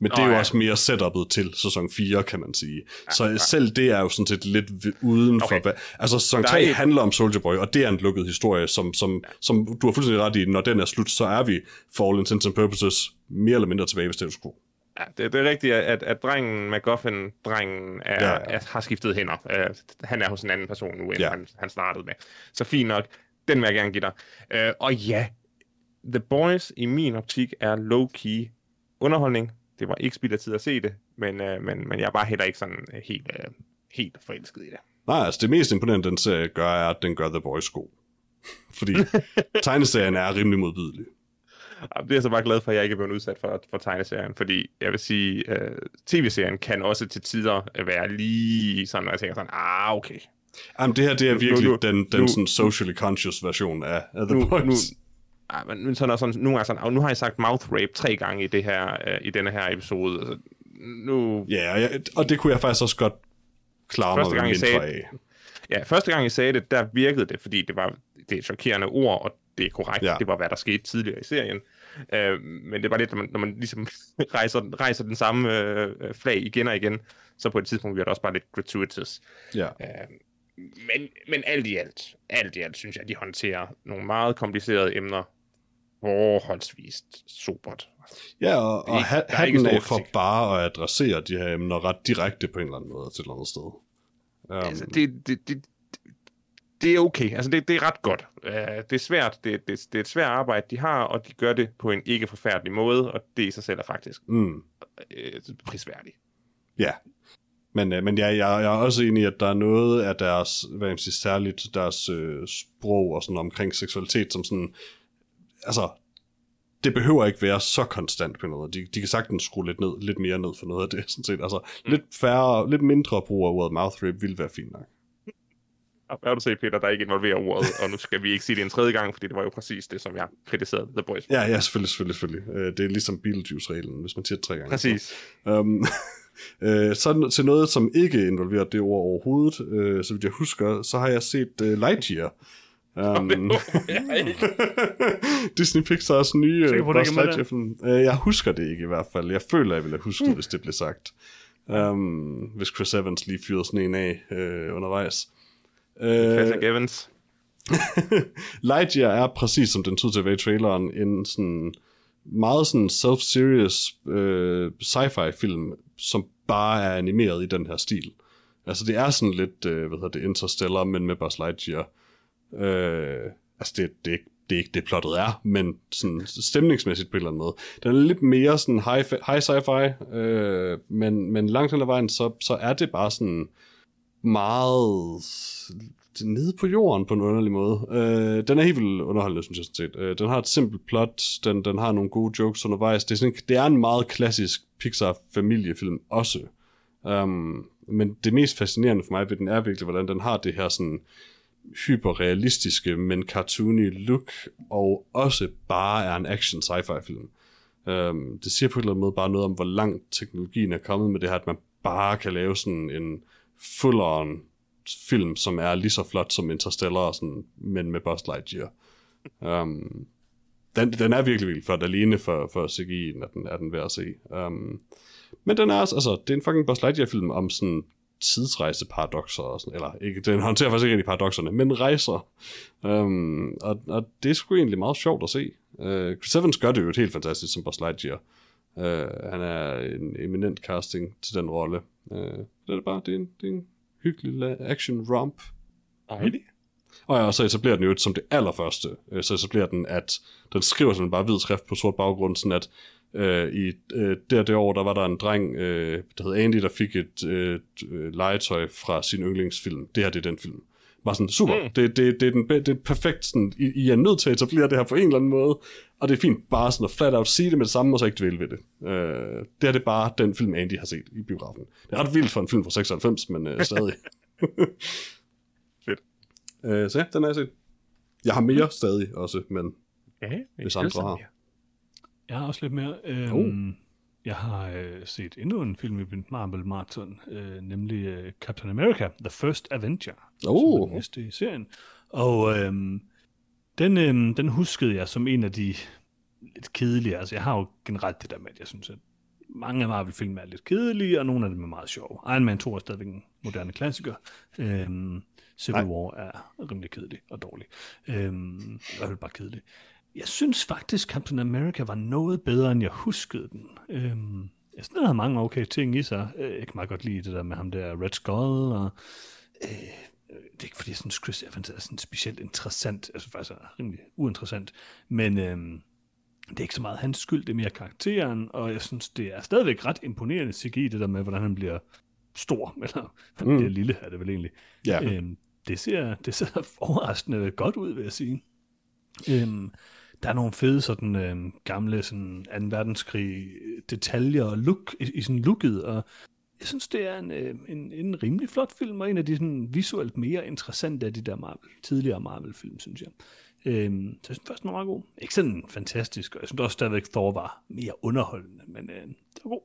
men det Nå, er jo ja. også mere setupet til sæson 4, kan man sige. Så ja. selv det er jo sådan set lidt uden for... Okay. Altså, sæson Der er 3 et- handler om Soldier Boy, og det er en lukket historie, som, som, som du har fuldstændig ret i, når den er slut, så er vi, for all intents and purposes, mere eller mindre tilbage ved status quo. Ja, det, det er rigtigt, at, at, drengen, McGuffin-drengen, er, Ja, ja, ja. ja. Er, har skiftet hænder. Uh, han er hos en anden person nu, end Ja. ja. han, han startede med. Så fint nok. Den vil jeg gerne give dig. Uh, og ja, The Boys i min optik er low-key underholdning. Det var ikke spild af tid at se det, men, uh, men, men jeg er bare heller ikke sådan uh, helt, uh, helt forelsket i det. Nej, altså det mest imponerende, den serie gør, er, at den gør The Boys god. <laughs> Fordi <laughs> tegneserien er rimelig modbydelig. Det er jeg så bare glad for, at jeg ikke er blevet udsat for, for tegneserien, fordi jeg vil sige, uh, tv-serien kan også til tider øh, være lige sådan, når jeg tænker sådan, ah, okay, Jamen, det her, det er Nu- virkelig nu- den, den nu- sådan socially conscious version af, af The Nu- Boys. nu- men, men sådan, er sådan, nogle gange sådan, og nu har jeg sagt mouth rape tre gange i, det her, øh, i denne her episode. Altså, nu, Ja, og, jeg, og det kunne jeg faktisk også godt klare Første mig gang, I sagde- af. ja, første gang jeg sagde det, der virkede det, fordi det var det er chokerende ord, og det er korrekt, ja. det var, hvad der skete tidligere i serien. Øh, men det var lidt, når man, når man ligesom <laughs> rejser, rejser den samme øh, flag igen og igen, så på et tidspunkt bliver det også bare lidt gratuitous. Ja. Øh, men, men alt i alt, alt i alt, synes jeg, de håndterer nogle meget komplicerede emner forholdsvist sobert. Ja, og, og ha- hatten af for bare at adressere de her emner ret direkte på en eller anden måde til et eller andet sted. Um, Altså, det, det, det, det er okay. Altså, det, det er ret godt. Uh, det er svært. Det, det, det er et svært arbejde, de har, og de gør det på en ikke forfærdelig måde, og det i sig selv er faktisk mm, uh, prisværdigt. ja. Men, øh, men ja, jeg, jeg er også enig i, at der er noget af deres, hvad jeg sige, særligt deres øh, sprog og sådan omkring seksualitet, som sådan, altså, det behøver ikke være så konstant på noget. De, de kan sagtens skrue lidt, ned, lidt mere ned for noget af det, <laughs> sådan set. Altså, mm. lidt færre, lidt mindre brug af ordet mouth rape ville være fint nok. Hvad har du set, Peter, der ikke involverer ordet, og nu skal vi ikke sige det en tredje gang, fordi det var jo præcis det, som jeg kritiserede The Boys. Ja, ja, selvfølgelig, selvfølgelig, selvfølgelig. Øh, det er ligesom Beetlejuice-reglen, hvis man siger det tre gange. Præcis. Um, <laughs> øh, så til noget, som ikke involverer det ord overhovedet, øh, så vidt jeg husker, så har jeg set uh, Lightyear. Um, <laughs> Disney Pixars nye Sikker uh, på, Buzz Lightyear-film. Uh, jeg husker det ikke i hvert fald. Jeg føler, jeg ville have husket, hvis det blev sagt. Um, hvis Chris Evans lige fyrede sådan en af uh, undervejs. Patrick Uh, Evans. <laughs> Lightyear er præcis som den tog til at være i traileren, en sådan meget sådan self-serious øh, sci-fi film, som bare er animeret i den her stil. Altså det er sådan lidt, øh, hvad hedder det, Interstellar, men med Buzz Lightyear. Øh, altså det, det, er ikke- det er ikke det plottet er, men sådan stemningsmæssigt på en eller anden måde. Den er lidt mere sådan high, high sci-fi, øh, men, men langt hen ad vejen, så, så er det bare sådan meget nede på jorden på en underlig måde. Øh, den er helt vildt underholdende, synes jeg sådan set. Øh, den har et simpelt plot, den, den har nogle gode jokes undervejs. Det er, sådan, det er en meget klassisk Pixar-familiefilm også. Um, men det mest fascinerende for mig ved den er virkelig, hvordan den har det her sådan hyperrealistiske, men cartoony look, og også bare er en action sci-fi film. Um, øhm, det siger på en eller anden måde bare noget om, hvor langt teknologien er kommet med det her, at man bare kan lave sådan en full-on film, som er lige så flot som Interstellar, og sådan, men med Buzz Lightyear. Um, den, den er virkelig, vildt flot alene for, for CGI'en, når den er den værd at se. Um, men den er også, altså, det er en fucking Buzz Lightyear-film om sådan tidsrejseparadoxer, og sådan, eller ikke, den håndterer faktisk ikke rigtig paradoxerne, men rejser. Um, og, og det er sgu egentlig meget sjovt at se. Uh, Chris Evans gør det jo helt fantastisk som Buzz Lightyear. Uh, han er en eminent casting til den rolle. Uh, det er bare, det er en, det er en hyggelig action romp. Dejligt. Og ja, så etablerer den jo som det allerførste, øh, så etablerer den, at den skriver sådan bare hvid skrift på sort baggrund, sådan at øh, i øh, der det år, der var der en dreng, øh, der hed Andy, der fik et øh, øh, legetøj fra sin yndlingsfilm. Det her, det er den film. Var sådan, super, mm. det, det, det, er den, det er perfekt, sådan, I, I er nødt til at etablere det her på en eller anden måde, og det er fint bare sådan at flat out sige det med det samme, og så ikke dvæle ved det. Øh, det er det bare den film, Andy har set i biografen. Det er ret vildt for en film fra 96, men øh, stadig. <laughs> Øh, så ja, den har jeg set. Jeg har mere stadig også, men Ja, Hvis andre har. Jeg har også lidt mere. Øhm, Oh. Jeg har øh, set endnu en film i min Marvel Marathon, øh, nemlig øh, Captain America, The First Avenger, Oh. som er den næste i serien. Og øhm, den, øhm, den huskede jeg som en af de lidt kedelige. Altså, jeg har jo generelt det der med, at jeg synes, at mange af Marvel-film er lidt kedelige, og nogle af dem er meget sjove. Iron Man 2 er stadigvæk en moderne klassiker. Øhm, Civil Nej. War er rimelig kedelig og dårlig. Øhm, I hvert fald bare kedelig. Jeg synes faktisk, Captain America var noget bedre, end jeg huskede den. Øhm, jeg synes, den havde mange okay ting i sig. Øh, Jeg kan meget godt lide det der med ham der Red Skull, og øh, det er ikke fordi, jeg synes, Chris Evans er sådan specielt interessant. Synes faktisk, er rimelig uinteressant. Men øhm, det er ikke så meget hans skyld, det er mere karakteren, og jeg synes, det er stadigvæk ret imponerende CGI, det der med, hvordan han bliver stor, <laughs> eller han Mm. bliver lille, er det vel egentlig. ja. Øhm, det, ser, det ser <laughs> overraskende godt ud, vil jeg sige. Øhm, der er nogle fede sådan øh, gamle sådan 2. verdenskrig detaljer og look, i, i sådan looket, og jeg synes, det er en, øh, en, en rimelig flot film, og en af de sådan, visuelt mere interessante af de der Marvel, tidligere Marvel-film, synes jeg. Øh, så jeg synes først, den var meget god. Ikke sådan fantastisk, og jeg synes også stadigvæk, Thor var mere underholdende, men øh, det var god.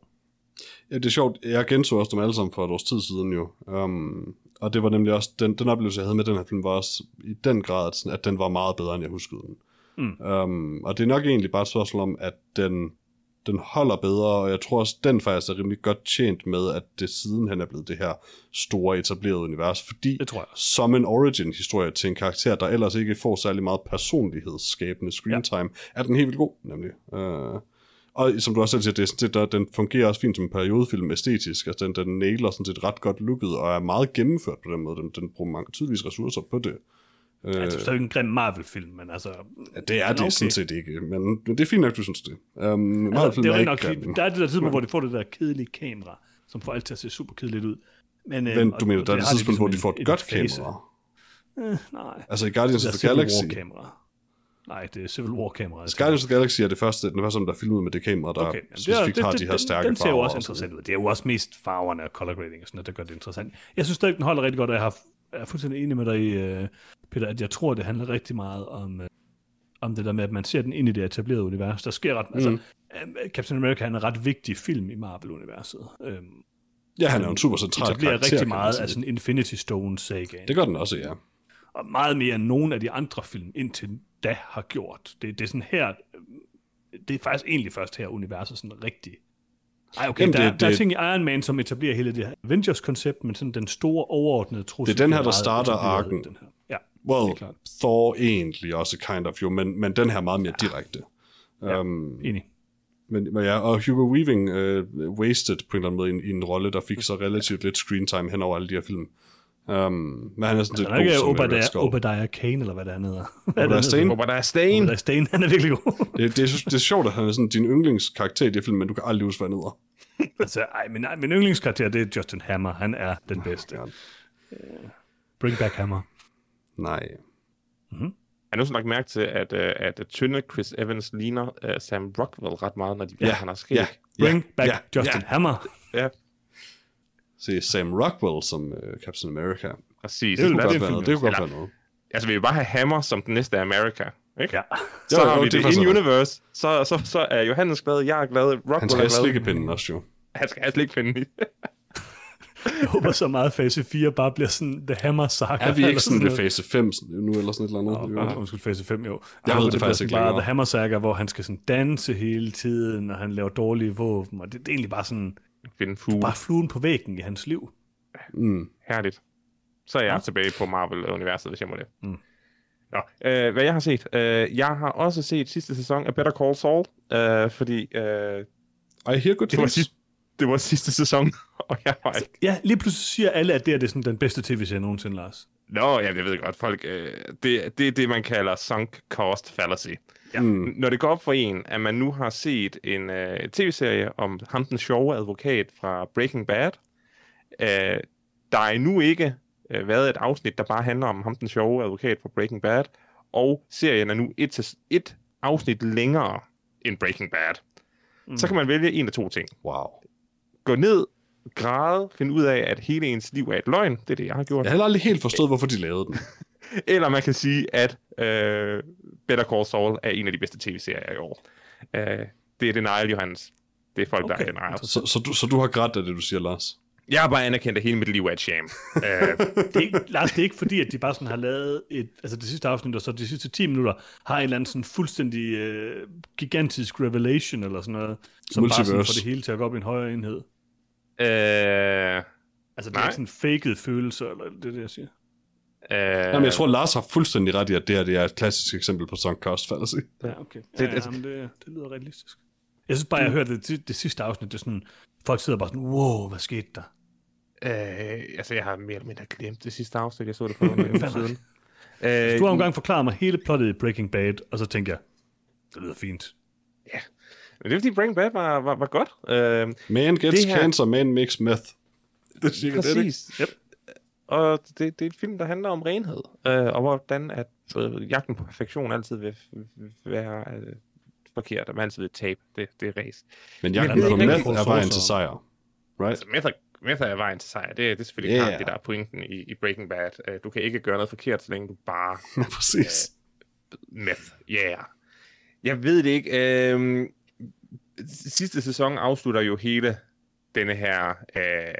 Ja, det er sjovt. Jeg genså også dem alle sammen for et års tid siden jo. Um, og det var nemlig også, den, den oplevelse, jeg havde med den her film, var også i den grad, sådan, at den var meget bedre, end jeg huskede den. Mm. Um, og det er nok egentlig bare et spørgsmål om, at den, den holder bedre, og jeg tror også, den faktisk er rimelig godt tjent med, at det sidenhen er blevet det her store etablerede univers, fordi Det tror jeg som en origin-historie til en karakter, der ellers ikke får særlig meget personlighedsskabende screen time, er den helt vildt god, nemlig. Uh, og som du også selv siger, det er sådan set, der, den fungerer også fint som en periodefilm æstetisk. Altså, den, den nailer sådan set ret godt looket, og er meget gennemført på den måde. Den, den bruger mange tydeligvis ressourcer på det. Øh, Altså, det er stadig en grim Marvel-film, men altså... ja, det er det okay. sådan set ikke, men, men det er fint nok, du synes det. Um, Altså, det er jo nok, grim. der er det der tidspunkt, hvor de får det der kedelige kamera, som får alt til at se super kedeligt ud. Men, øh, Men og- du mener, der er det tidspunkt, hvor de ligesom får et en godt fase. kamera. Øh, nej. Altså i Guardians Det of er the Galaxy. War-kamera. Nej, det er Civil War-kamera. Guardians of the Galaxy er det første, den første, der er filmet med det kamera, der Okay, jamen, det er- specifikt det- har de her den- stærke Den ser jo farver også interessant ud. Det er jo også mest farverne og color grading og sådan noget, der gør det interessant. Jeg synes stadig, den holder rigtig godt, og jeg har, jeg er fuldstændig enig med dig, øh, Peter, at jeg tror, det handler rigtig meget om, øh, om det der med, at man ser den ind i det etablerede univers. Der sker ret, mm. altså, Captain America er en ret vigtig film i Marvel-universet. Øhm, Ja, han er jo en super central karakter. rigtig kan man meget af sådan Infinity Stone-sagaen. Det gør den også, ja. og meget mere end nogen af de andre film indtil da har gjort. Det, det er sådan her, det er faktisk egentlig først her, universet sådan rigtig... Ej, okay, Jamen, der, det- det, der er det- ting i Iron Man, som etablerer hele det her Avengers-koncept, men sådan den store overordnede trussel... Det er den her, der starter arken. Den her. Ja, Well, det er. Thor egentlig også kind of jo, men, men den her meget mere direkte. Ja. Um, Enig. men, men ja, og Hugo Weaving uh, wasted på en eller anden måde i en, i en rolle, der fik så relativt lidt screen time hen over alle de her film. Um, men han er sådan set Han er ikke god som Red Obadiah, Skull. Obadiah Kane, eller hvad det er. Hvad er Obadiah det, Stane? Er Stain. Obadiah Stane, han er virkelig god. Det, det, er, det er sjovt, at han er sådan din yndlingskarakter i de her film, men du kan aldrig huske, hvad han hedder. <laughs> altså, ej, min, min yndlingskarakter, det er Justin Hammer. Han er den bedste. Ja. Bring back Hammer. Nej. Jeg har nu så lagt mærke til, at, uh, at tynde Chris Evans ligner uh, Sam Rockwell ret meget, når de ja. han har skæg. Ja. Bring ja, back ja, Justin Ja. Hammer. ja Se Sam Rockwell som uh, Captain America. præcis. Det kunne vil godt det være noget. Det kunne godt Eller- være noget. Altså, vi vil bare have Hammer som den næste America. Ikke? Ja. Så Jo, har jo, vi det er det, faktisk in rigtigt. universe. Så, så, så er Johannes glad, jeg er glad, Rockwell Han skal er have slikkepinden også jo. Han skal have slikkepinden i. <laughs> <laughs> Jeg håber så meget, at fase 4 bare bliver sådan The Hammer Saga. Er vi ikke sådan ved noget. fase 5 nu, eller sådan et eller andet? Nå, Jo. undskyld, fase 5 jo. Jeg ved det bliver faktisk sådan ikke bare. The Hammer Saga, hvor han skal sådan danse hele tiden, og han laver dårlige våben, og det, det er egentlig bare sådan, Finde fugle. bare fluen på væggen i hans liv. Mm. Herligt. Så er jeg Ja. tilbage på Marvel-universet, hvis jeg må det. Mm. Nå, øh, hvad jeg har set. Øh, jeg har også set sidste sæson af Better Call Saul, øh, fordi øh, I hear good det, var sidste, det var sidste sæson, <laughs> og jeg var ikke... Ja, lige pludselig siger alle, at det er, det er sådan den bedste tv-serie nogensinde, Lars. Nå, ja, jeg ved godt, folk... Øh, det, det er det, man kalder sunk cost fallacy. Ja. Mm. Når det går op for en, at man nu har set en øh, tv-serie om ham den sjove advokat fra Breaking Bad, øh, der er endnu ikke øh, været et afsnit, der bare handler om ham den sjove advokat fra Breaking Bad, og serien er nu et, til, et afsnit længere end Breaking Bad. Mm. Så kan man vælge en af to ting. Wow. Gå ned, græde, finde ud af, at hele ens liv er et løgn. Det er det, jeg har gjort. Jeg har heller aldrig helt forstået, hvorfor de lavede den. <laughs> Eller man kan sige, at øh, Better Call Saul er en af de bedste tv-serier i år. Øh, det er Denial, Johannes. Det er folk, okay. der er Denial. Så, så, du, så du har grædt af det, du siger, Lars? Jeg har bare anerkendt, at hele mit liv er et sham. <laughs> øh, Det er ikke, Lars, det er ikke fordi, at de bare sådan har lavet et, altså det sidste afsnit, og så de sidste 10 minutter, har en eller anden sådan fuldstændig øh, gigantisk revelation, eller sådan noget, som bare sådan Multiverse. får det hele til at gå op i en højere enhed. Øh, Altså, det er Nej. ikke sådan faked følelse, eller det er det, jeg siger. øh, Jamen, jeg tror, Lars har fuldstændig ret i, at det her det er et klassisk eksempel på sunk cost fallacy. Ja, okay. Det- Ja, ja, det- jamen, det, det lyder realistisk. Jeg synes bare, jeg hørte det, det sidste afsnit, det er sådan, folk sidder bare sådan, wow, hvad skete der? Øh, altså, jeg har mere eller mindre glemt det sidste afsnit. Jeg så det for <laughs> nogle uger siden. Øh, Du har engang forklaret mig hele plottet i Breaking Bad, og så tænker jeg, det lyder fint. Men det er fordi Breaking Bad var, var, var godt. Øh, Man gets Det her- cancer, man makes meth. Det er cirka det, ikke? Præcis. Yep. Og det, det er et film, der handler om renhed, øh, og hvordan at øh, jagten på perfektion altid vil, være øh, forkert, og man altid vil tabe det, det race. Men jagten på meth er vejen til sejr. Right? Altså, meth er, meth er vejen til sejr. Det, det er selvfølgelig Yeah. klart, det der er pointen i, i Breaking Bad. Øh, du kan ikke gøre noget forkert, så længe du bare <laughs> præcis. meth. Yeah. Jeg ved det ikke. Øhm, sidste sæson afslutter jo hele denne her øh,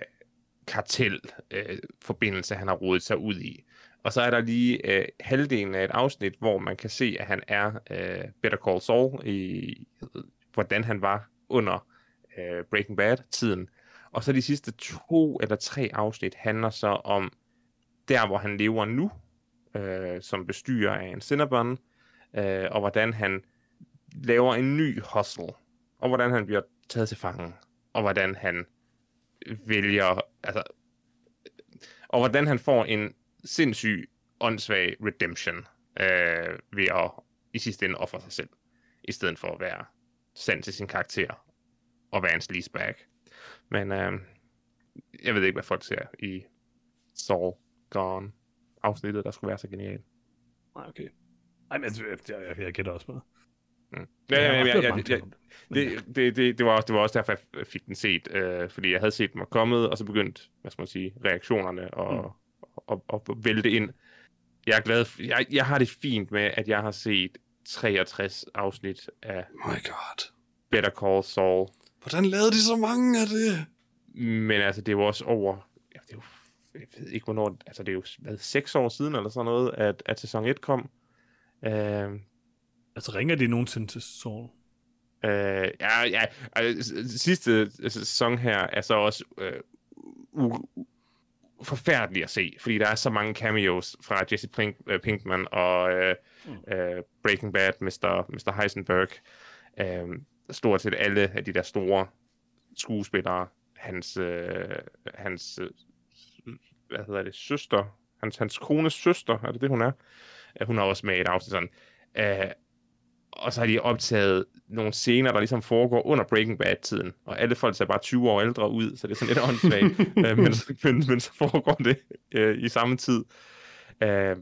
kartel-forbindelse, øh, han har rodet sig ud i. Og så er der lige øh, halvdelen af et afsnit, hvor man kan se, at han er øh, Better Call Saul, i hvordan han var under øh, Breaking Bad-tiden. Og så de sidste to eller tre afsnit handler så om der, hvor han lever nu, øh, som bestyrer af en Cinnabon, øh, og hvordan han laver en ny hustle, og hvordan han bliver taget til fange, og hvordan han vælger, altså, og hvordan han får en sindssyg, åndssvag redemption øh, ved at i sidste ende ofre sig selv, i stedet for at være sand til sin karakter og være en sleazebag. Men øh, jeg ved ikke, hvad folk ser i Saul Gone afsnittet, der skulle være så genialt. Nej, okay. Ej, men jeg, jeg, jeg, jeg gætter også bare. Mm. Ja, ja, ja, ja, ja, ja, det. Det, det, det, var også, det var også derfor, jeg fik den set, øh, fordi jeg havde set den var kommet, og så begyndte, hvad skal man sige, reaktionerne og, mm. og, og, og vælte ind. Jeg er glad, for, jeg, jeg har det fint med, at jeg har set 63 afsnit af Oh my god. Better Call Saul, Hvordan lavede de så mange af det? men altså, det jo også over, ja, det er jo, jeg ved ikke hvornår, altså det er jo hvad, seks år siden eller sådan noget, at, at sæson 1 kom. Øh, Altså, ringer de nogensinde til Saul? Øh, ja, ja. Altså, sidste sæson her er så også øh, u- u- forfærdelig at se, fordi der er så mange cameos fra Jesse Pink, øh, Pinkman og øh, Mm. øh, Breaking Bad, Mr. Mr. Heisenberg. Øh, stort set alle af de der store skuespillere, hans, øh, hans øh, hvad hedder det, søster, hans, hans kones søster, er det det, hun er? Øh, hun er også med i et afsnit sådan. Øh, og så har de optaget nogle scener, der ligesom foregår under Breaking Bad-tiden, og alle folk ser bare 20 år ældre ud, så det er sådan lidt åndssvagt, <laughs> øh, men, men, men så foregår det øh, i samme tid. Øh,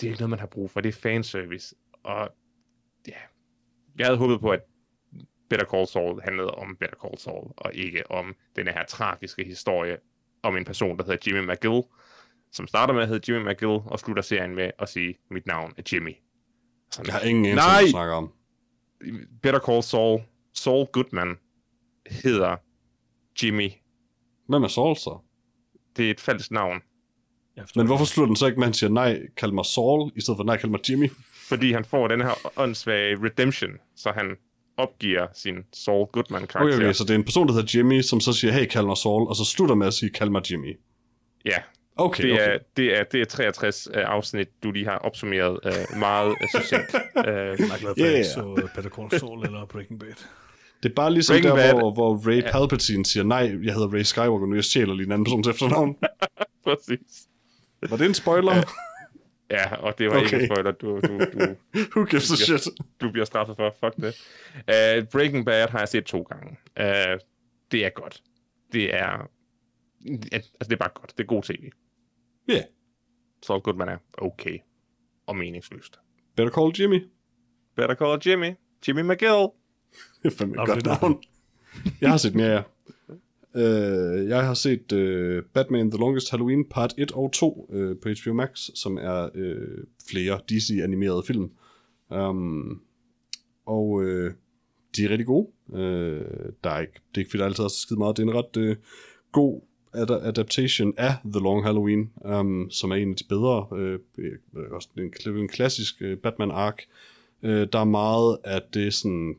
det er ikke noget, man har brug for, det er fanservice, og ja, jeg havde håbet på, at Better Call Saul handlede om Better Call Saul, og ikke om den her tragiske historie om en person, der hedder Jimmy McGill, som starter med at hedde Jimmy McGill, og slutter serien med at sige, mit navn er Jimmy. Sådan, Jeg har ingen anelse, Nej! hvad du snakker om. Better Call Saul, Saul Goodman, hedder Jimmy. Hvem er Saul så? Det er et falsk navn, Men hvorfor slutter den så ikke med, at han siger, nej, kald mig Saul, i stedet for, nej, kald mig Jimmy? fordi han får den her åndssvage redemption, så han opgiver sin Saul Goodman-karakter. Okay, okay, så det er en person, der hedder Jimmy, som så siger, hey, kald mig Saul, og så slutter med at sige, kald mig Jimmy. Ja, Okay, det okay. er, det, er, det er 63 uh, afsnit, du lige har opsummeret uh, meget uh, succinkt. Uh, <laughs> Jeg er glad for, at jeg Yeah. ikke så øh, Better Call Saul eller Breaking Bad. Det er bare ligesom Breaking der, Bad- hvor, hvor Ray Palpatine siger, nej, jeg hedder Ray Skywalker, nu jeg stjæler lige en anden persons efternavn. <laughs> præcis. Var det en spoiler? Ja, og det var okay. ikke en spoiler, du, du, du, <laughs> Who gives a shit? du bliver straffet for. Fuck det. Uh, Breaking Bad har jeg set to gange. Uh, det er godt. Det er... Altså, det er bare godt. Det er god tv. Ja. Yeah. Saul Goodman er okay. Og meningsløst. Better call Jimmy. Better call Jimmy. Jimmy McGill. <laughs> Det er fandme et godt navn. Jeg har set mere, ja. Øh, jeg har set øh, Batman The Longest Halloween part 1 og 2 øh, på HBO Max, som er øh, flere DC-animerede film. Um, og øh, de er rigtig gode. Øh, der er ikke, det er ikke fordi, der altid er så skide meget. Det er en ret øh, god ad- adaptation af The Long Halloween, um, som er en af de bedre, øh, øh også en, en klassisk øh, Batman-ark. Øh, der er meget af det sådan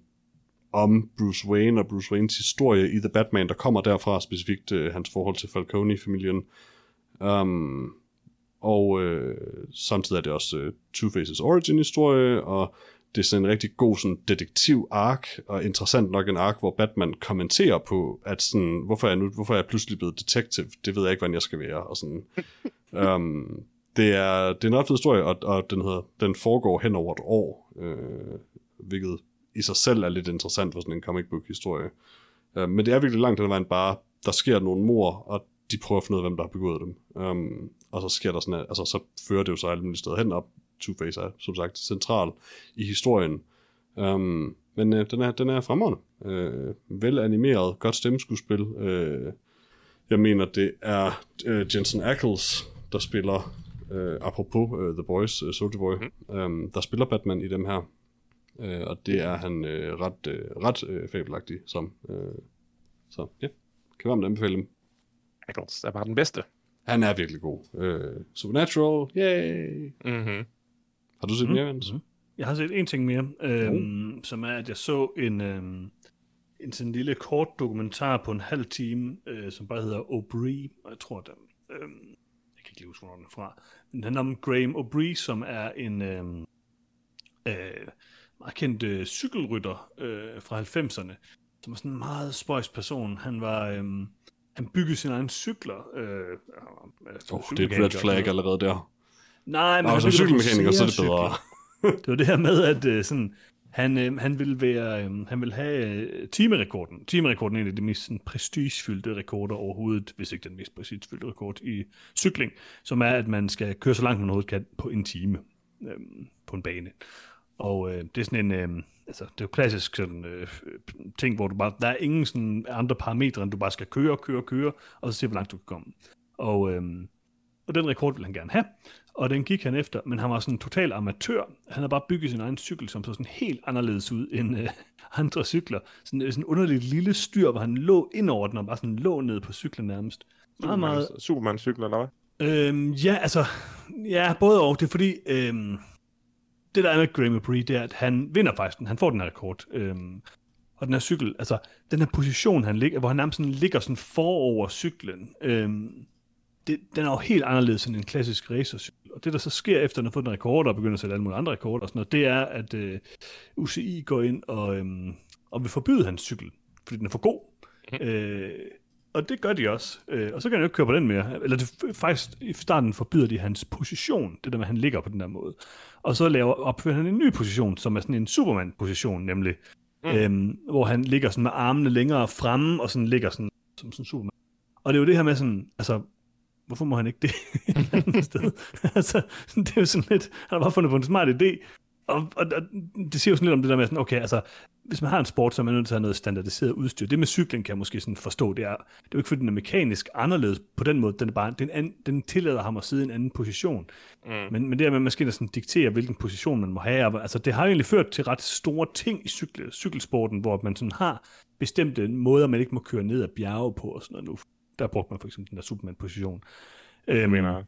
om Bruce Wayne og Bruce Waynes historie i The Batman, der kommer derfra, specifikt øh, hans forhold til Falcone-familien. Um, og øh, samtidig er det også øh, Two-Faces origin-historie, og det er sådan en rigtig god sådan, detektiv-ark, og interessant nok en ark, hvor Batman kommenterer på, at sådan, hvorfor er jeg, nu, hvorfor er jeg pludselig blevet detective? Det ved jeg ikke, hvordan jeg skal være. Og sådan. um, <laughs> det, er, det er en ret fed historie, og, og den, hedder, den foregår hen over et år, øh, hvilket i sig selv er lidt interessant for sådan en comic book historie. Uh, men det er virkelig langt den vejen bare, der sker nogle mor, og de prøver at finde ud af, hvem der har begået dem. Um, og så sker der sådan, altså så fører det jo så alle mulige steder hen op. Two-Face er som sagt central i historien. Um, men uh, den, er, den er fremragende. Uh, vel animeret, godt stemmeskuespil. Uh, jeg mener, det er uh, Jensen Ackles, der spiller, uh, apropos uh, The Boys, uh, Soldier Boy, mm. um, der spiller Batman i dem her. Uh, og det er han uh, ret, uh, ret uh, fabelagtig som. Uh, så ja, kan varmt anbefale dem. Ackles er bare den bedste. Han er virkelig god. Uh, Supernatural, yay! Mm-hmm. Har du set mm. mere, Jens? Mm. Jeg har set en ting mere, øhm, oh. som er, at jeg så en, øhm, en sådan lille kort dokumentar på en halv time, øh, som bare hedder O'Brien, og jeg tror, den, øhm, jeg kan ikke lige huske, hvor den er fra, men den handler om Graham O'Brien, som er en øhm, øh, meget kendt øh, cykelrytter øh, fra 90'erne, som er sådan en meget spøjs person. Han var... Øhm, han byggede sine egne cykler. Øh, oh, det er et red flag allerede der. Nej, men Nå, som cykelmekaniker, så er det bedre. <laughs> det var det her med, at uh, sådan, han, øh, han ville være, øh, han ville have øh, timerekorden. Timerekorden er en af de mest sådan, prestigefyldte rekorder overhovedet, hvis ikke den mest prestigefyldte rekord i cykling, som er, at man skal køre så langt man overhovedet kan på en time øh, på en bane. Og øh, det er sådan en, øh, altså det er jo klassisk sådan øh, ting, hvor du bare, der er ingen sådan andre parametre, end du bare skal køre, køre, køre, og så se, hvor langt du kan komme. Og, øh, og den rekord vil han gerne have, og den gik han efter, men han var sådan en total amatør. Han havde bare bygget sin egen cykel, som så sådan helt anderledes ud end øh, <laughs> andre cykler. Sådan, sådan en underligt lille styr, hvor han lå ind over den, og bare sådan lå ned på cyklen nærmest. Meget, meget... Superman-cykler, eller hvad? Øhm, ja, altså, ja, både og. Det er fordi, øhm, det der er med Graham Bree, det er, at han vinder faktisk den. Han får den her rekord. Øhm, og den her cykel, altså, den her position, han ligger, hvor han nærmest sådan ligger sådan forover cyklen, øhm, det, den er jo helt anderledes end en klassisk racercykel. Og det, der så sker efter, at han har fået en rekord og begynder at sætte alle mulige andre rekorder og sådan noget, det er, at øh, UCI går ind og, øhm, og vil forbyde hans cykel, fordi den er for god. Mm. Øh, og det gør de også. Øh, og så kan han jo ikke køre på den mere. Eller det, faktisk i starten forbyder de hans position, det der med, at han ligger på den der måde. Og så laver, opfører han en ny position, som er sådan en Superman-position, nemlig. Mm. Øhm, hvor han ligger sådan med armene længere fremme, og sådan ligger sådan, som sådan Superman. Og det er jo det her med sådan, altså, hvorfor må han ikke det <laughs> et andet sted? <laughs> altså, det er jo sådan lidt, han har bare fundet på en smart idé, og, og, og det siger jo sådan lidt om det der med, sådan, okay, altså, hvis man har en sport, så er man nødt til at have noget standardiseret udstyr. Det med cykling kan jeg måske sådan forstå, det er, det er jo ikke fordi, den er mekanisk anderledes på den måde, den, er bare, den, an, den tillader ham at sidde i en anden position. Mm. Men, men det er med, at man skal sådan diktere, hvilken position man må have, altså det har jo egentlig ført til ret store ting i cykle, cykelsporten, hvor man sådan har bestemte måder, man ikke må køre ned ad bjerge på og sådan noget nu der brugte man for eksempel den der Superman-position. Øhm, mener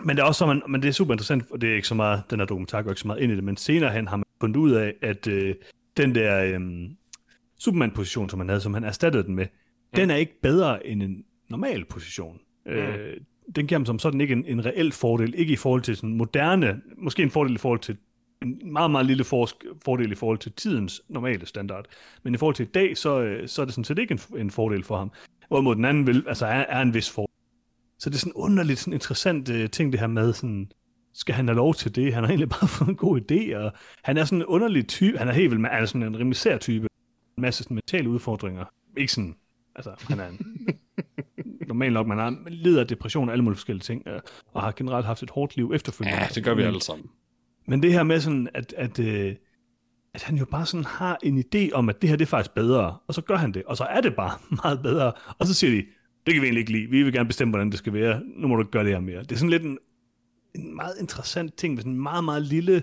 men det er også så, man, men det er super interessant, og det er ikke så meget, den her dokumentar går ikke så meget ind i det, men senere hen har man fundet ud af, at øh, den der øh, Superman-position, som han havde, som han erstattede den med, mm. den er ikke bedre end en normal position. Mm. Øh, den giver ham som sådan ikke en, en reel fordel, ikke i forhold til sådan moderne, måske en fordel i forhold til en meget, meget lille forsk- fordel i forhold til tidens normale standard. Men i forhold til i dag, så, øh, så er det sådan set ikke en, en fordel for ham. Hvorimod den anden vil, altså er, er en vis fordel. Så det er sådan underligt, sådan interessant uh, ting, det her med, sådan, skal han have lov til det? Han har egentlig bare <laughs> fået en god idé, og han er sådan en underlig type, han er helt vildt, han er sådan en rimelig sær type, en masse sådan mentale udfordringer. Ikke sådan, altså han er en, <laughs> normalt nok, man har lider af depression og alle mulige forskellige ting, uh, og har generelt haft et hårdt liv efterfølgende. Ja, det gør vi alle sammen. Men det her med sådan, at, at uh, at han jo bare sådan har en idé om, at det her det er faktisk bedre, og så gør han det, og så er det bare <laughs> meget bedre, og så siger de, det kan vi egentlig ikke lide, vi vil gerne bestemme, hvordan det skal være, nu må du gøre det her mere. Det er sådan lidt en, en meget interessant ting, med sådan en meget, meget lille,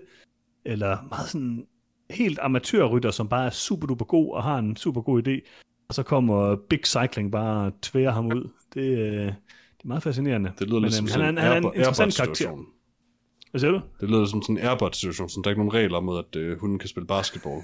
eller meget sådan helt amatørrytter, som bare er super duper god, og har en super god idé, og så kommer Big Cycling bare og tværer ham ud. Det, øh, det er meget fascinerende. Det lyder lidt som øhm, sådan han, er- han er en interessant karakter. Hvad siger du? Det lyder som sådan en Airbot-situation, så der er ikke nogen regler mod, at øh, hunden kan spille basketball.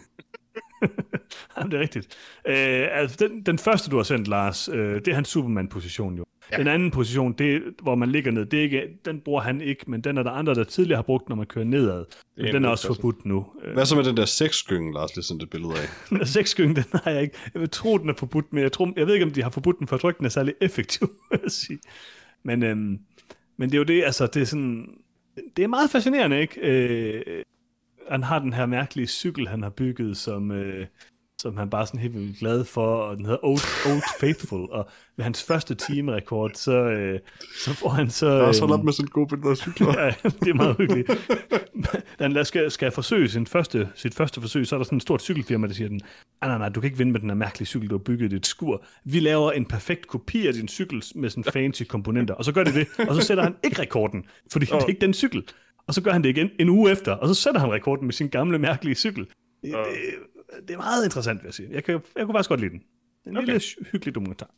<laughs> Jamen, det er rigtigt. Øh, altså, den, den første, du har sendt, Lars, øh, det er hans Superman-position jo. Ja. Den anden position, det, hvor man ligger ned, det er ikke, den bruger han ikke, men den er der andre, der tidligere har brugt, når man kører nedad. Men en den er også udklasse. forbudt nu. Øh, Hvad så med den der sexskynge, Lars lige sendt et billede af? <laughs> den den har jeg ikke. Jeg vil tro, den er forbudt, men jeg, tror, jeg ved ikke, om de har forbudt den, for jeg tror ikke, den er særlig effektiv, <laughs> vil jeg sige. Men, øhm, men det er jo det, altså, det er sådan, det er meget fascinerende, ikke? Øh, han har den her mærkelige cykel, han har bygget, som, øh, som han bare sådan helt vildt glad for, og den hedder Old, Old Faithful, og ved hans første timerekord, så, øh, så får han så... Jeg har øhm, op med sådan gode billeder af cykler. <laughs> ja, det er meget hyggeligt. <laughs> Da han skal, skal forsøge sin første, sit første forsøg, så er der sådan et stort cykelfirma, der siger den, nej, nej, nej, du kan ikke vinde med den her mærkelige cykel, du har bygget i dit skur. Vi laver en perfekt kopi af din cykel med sådan fancy komponenter. Og så gør de det, og så sætter han ikke rekorden, fordi det er ikke den cykel. Og så gør han det igen en uge efter, og så sætter han rekorden med sin gamle mærkelige cykel. Det, det, er meget interessant, vil jeg sige. Jeg, kan, jeg kunne faktisk godt lide den. En okay. lille hyggelig dokumentar.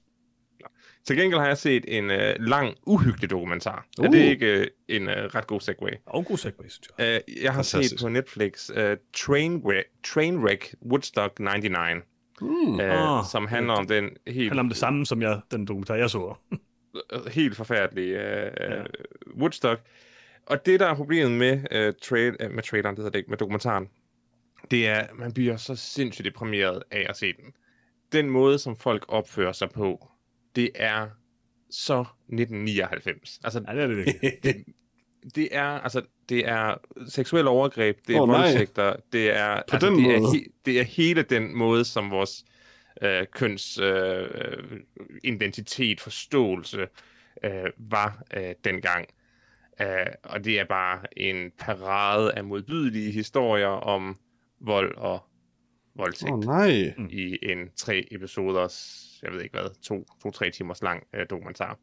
Til gengæld har jeg set en øh, lang, uhyggelig dokumentar. Uh. Er det ikke øh, en øh, ret god segway? Og en god segway, synes jeg. Uh, jeg har set på Netflix uh, Trainwreck, Trainwreck Woodstock 99, Mm. uh, Ah, som handler om den helt, handler om det samme, som jeg, den dokumentar, jeg så. øh, helt forfærdelige uh, ja. Woodstock. Og det, der er problemet med, trail, uh, med traileren, det hedder det ikke, med dokumentaren, det er, man bliver så sindssygt deprimeret af at se den. Den måde, som folk opfører sig på, det er så 1999. Altså, Ja, det er det virkelig. <laughs> det, det er altså det er seksuelle overgreb, det er oh, voldtægter, det er altså, den det, er måde. he, det er hele den måde som vores øh, køns øh, øh, identitet, forståelse øh, var øh, dengang. Øh, og det er bare en parade af modbydelige historier om vold og voldtægt oh, nej. i en tre episoders, jeg ved ikke hvad, to, to-tre timers lang øh, dokumentar,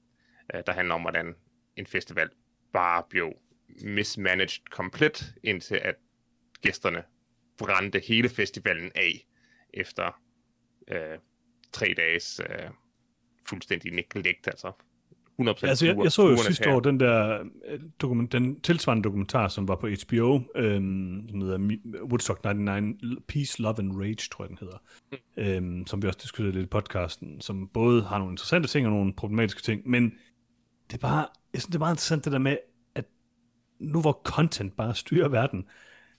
øh, der handler om, hvordan en festival bare blev mismanaged komplet, indtil at gæsterne brændte hele festivalen af efter øh, tre dages øh, fuldstændig neglect, altså 100% Altså, jeg, jeg så jo sidste her. år den der øh, dokument, den tilsvarende dokumentar, som var på HBO, øhm, som hedder Woodstock 99, Peace, Love and Rage, tror jeg den hedder, øhm, som vi også diskuterede lidt i podcasten, som både har nogle interessante ting og nogle problematiske ting, men det er bare, jeg synes, det er meget interessant det der med, at nu hvor content bare styrer verden,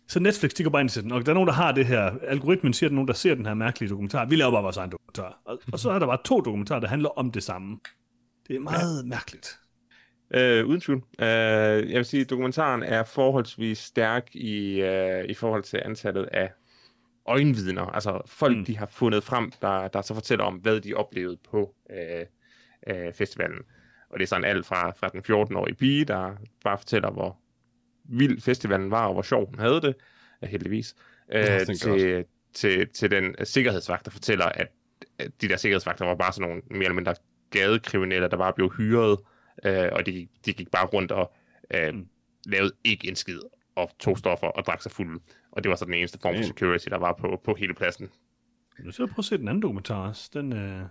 så Netflix, de går bare ind til den, og der er nogen, der har det her, algoritmen siger, at der er nogen, der ser den her mærkelige dokumentar, vi laver bare vores egen dokumentar. Og, og så er der bare to dokumentarer, der handler om det samme. Det er meget ja. mærkeligt. Øh, uden tvivl. Øh, jeg vil sige, at dokumentaren er forholdsvis stærk i, øh, i forhold til antallet af øjenvidner. Altså folk, Mm. de har fundet frem, der, der så fortæller om, hvad de oplevede på øh, øh, festivalen. Og det er sådan alt fra, fra den 14-årige pige, der bare fortæller, hvor vild festivalen var, og hvor sjov hun havde det, øh, heldigvis, øh, thank til, til, til den sikkerhedsvagt, der fortæller, at at de der sikkerhedsvagter var bare sådan nogle mere eller mindre gadekriminelle, der bare blev hyret, øh, og de, gik- de gik bare rundt og øh, Mm. lavede ikke en skid, og tog stoffer og drak sig fuld. Og det var så den eneste form for security, der var på, på hele pladsen. Nu skal jeg prøve at se den anden dokumentar også. Den, øh...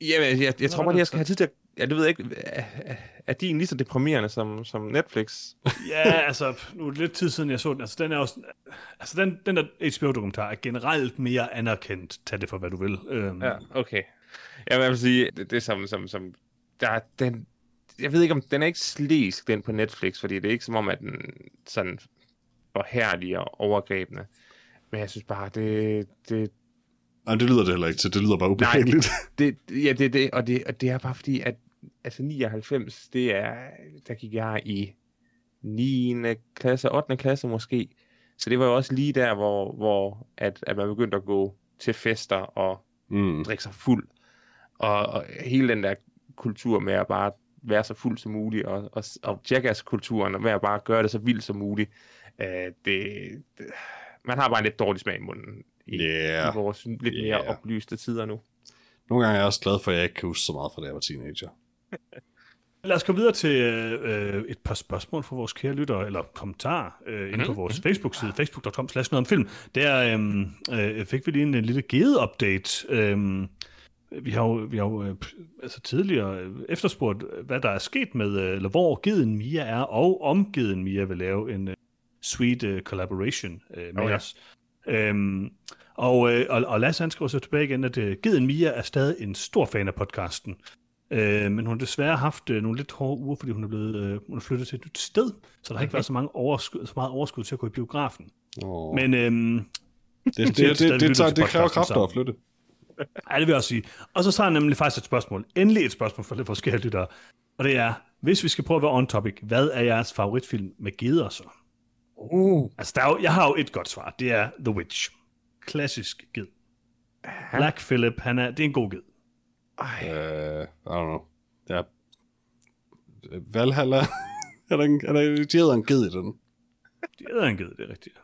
Jamen, jeg, jeg, jeg tror bare, jeg skal have tid til at... Ja, det ved jeg ikke. Er, er- er din lige så deprimerende som, som Netflix? <laughs> Ja, altså, nu er det lidt tid siden, jeg så den. Altså, den er også... Altså, den, den der HBO-dokumentar er generelt mere anerkendt. Tag det for, hvad du vil. Øhm, Ja, okay. Jeg vil sige, det, det er som, som, som der, er den, jeg ved ikke om, den er ikke slæsk, den på Netflix, fordi det er ikke som om, at den sådan forhærliger overgrebene. Men jeg synes bare, det, det, Ej, det lyder det heller ikke til. Det lyder bare ubehageligt. <laughs> det, ja, det er det, og det, og det er bare fordi, at altså 99, det er, der gik jeg i 9. klasse, 8. klasse måske. Så det var jo også lige der, hvor, hvor at, at man begyndte at gå til fester og Mm. drikke sig fuld. Og, og hele den der kultur med at bare være så fuld som muligt, og, og, og jackass-kulturen, og med at bare gøre det så vildt som muligt, øh, det, det, man har bare en lidt dårlig smag i munden i, Yeah. i vores lidt mere Yeah. oplyste tider nu. Nogle gange er jeg også glad for, at jeg ikke kan huske så meget fra da jeg var teenager. <laughs> Lad os gå videre til øh, et par spørgsmål fra vores kære lyttere, eller kommentarer øh, inde på vores Facebook-side, facebook.com slash noget om film. Der øh, øh, fik vi lige en, en lille gede-update. Øh, vi har jo, vi har jo øh, altså tidligere øh, efterspurgt, hvad der er sket med, øh, eller hvor Geden Mia er, og om Geden Mia vil lave en øh, sweet øh, collaboration øh, med ja. os. Øhm, og, øh, og, og Lasse han skriver så tilbage igen, at øh, Geden Mia er stadig en stor fan af podcasten. Øh, men hun har desværre haft øh, nogle lidt hårde uger, fordi hun er blevet øh, hun er flyttet til et nyt sted, så der har ikke været så, mange overskud, så meget overskud til at gå i biografen. Oh. Men øhm, det, det, <laughs> det, det, det, tager, det kræver kræfter at flytte. Ja, det vil jeg også sige. Og så tager jeg nemlig faktisk et spørgsmål. Endelig et spørgsmål for lidt forskellige lyttere. Og det er, hvis vi skal prøve at være on topic, hvad er jeres favoritfilm med geder så? Uh. Altså, der er jo, jeg har jo et godt svar. Det er The Witch. Klassisk ged. Black Phillip, han er, det er en god ged. Ej. Uh, I don't know. Ja. Valhalla. <laughs> er der, en, er der, de hedder en ged i den. Det er en ged, det er rigtigt.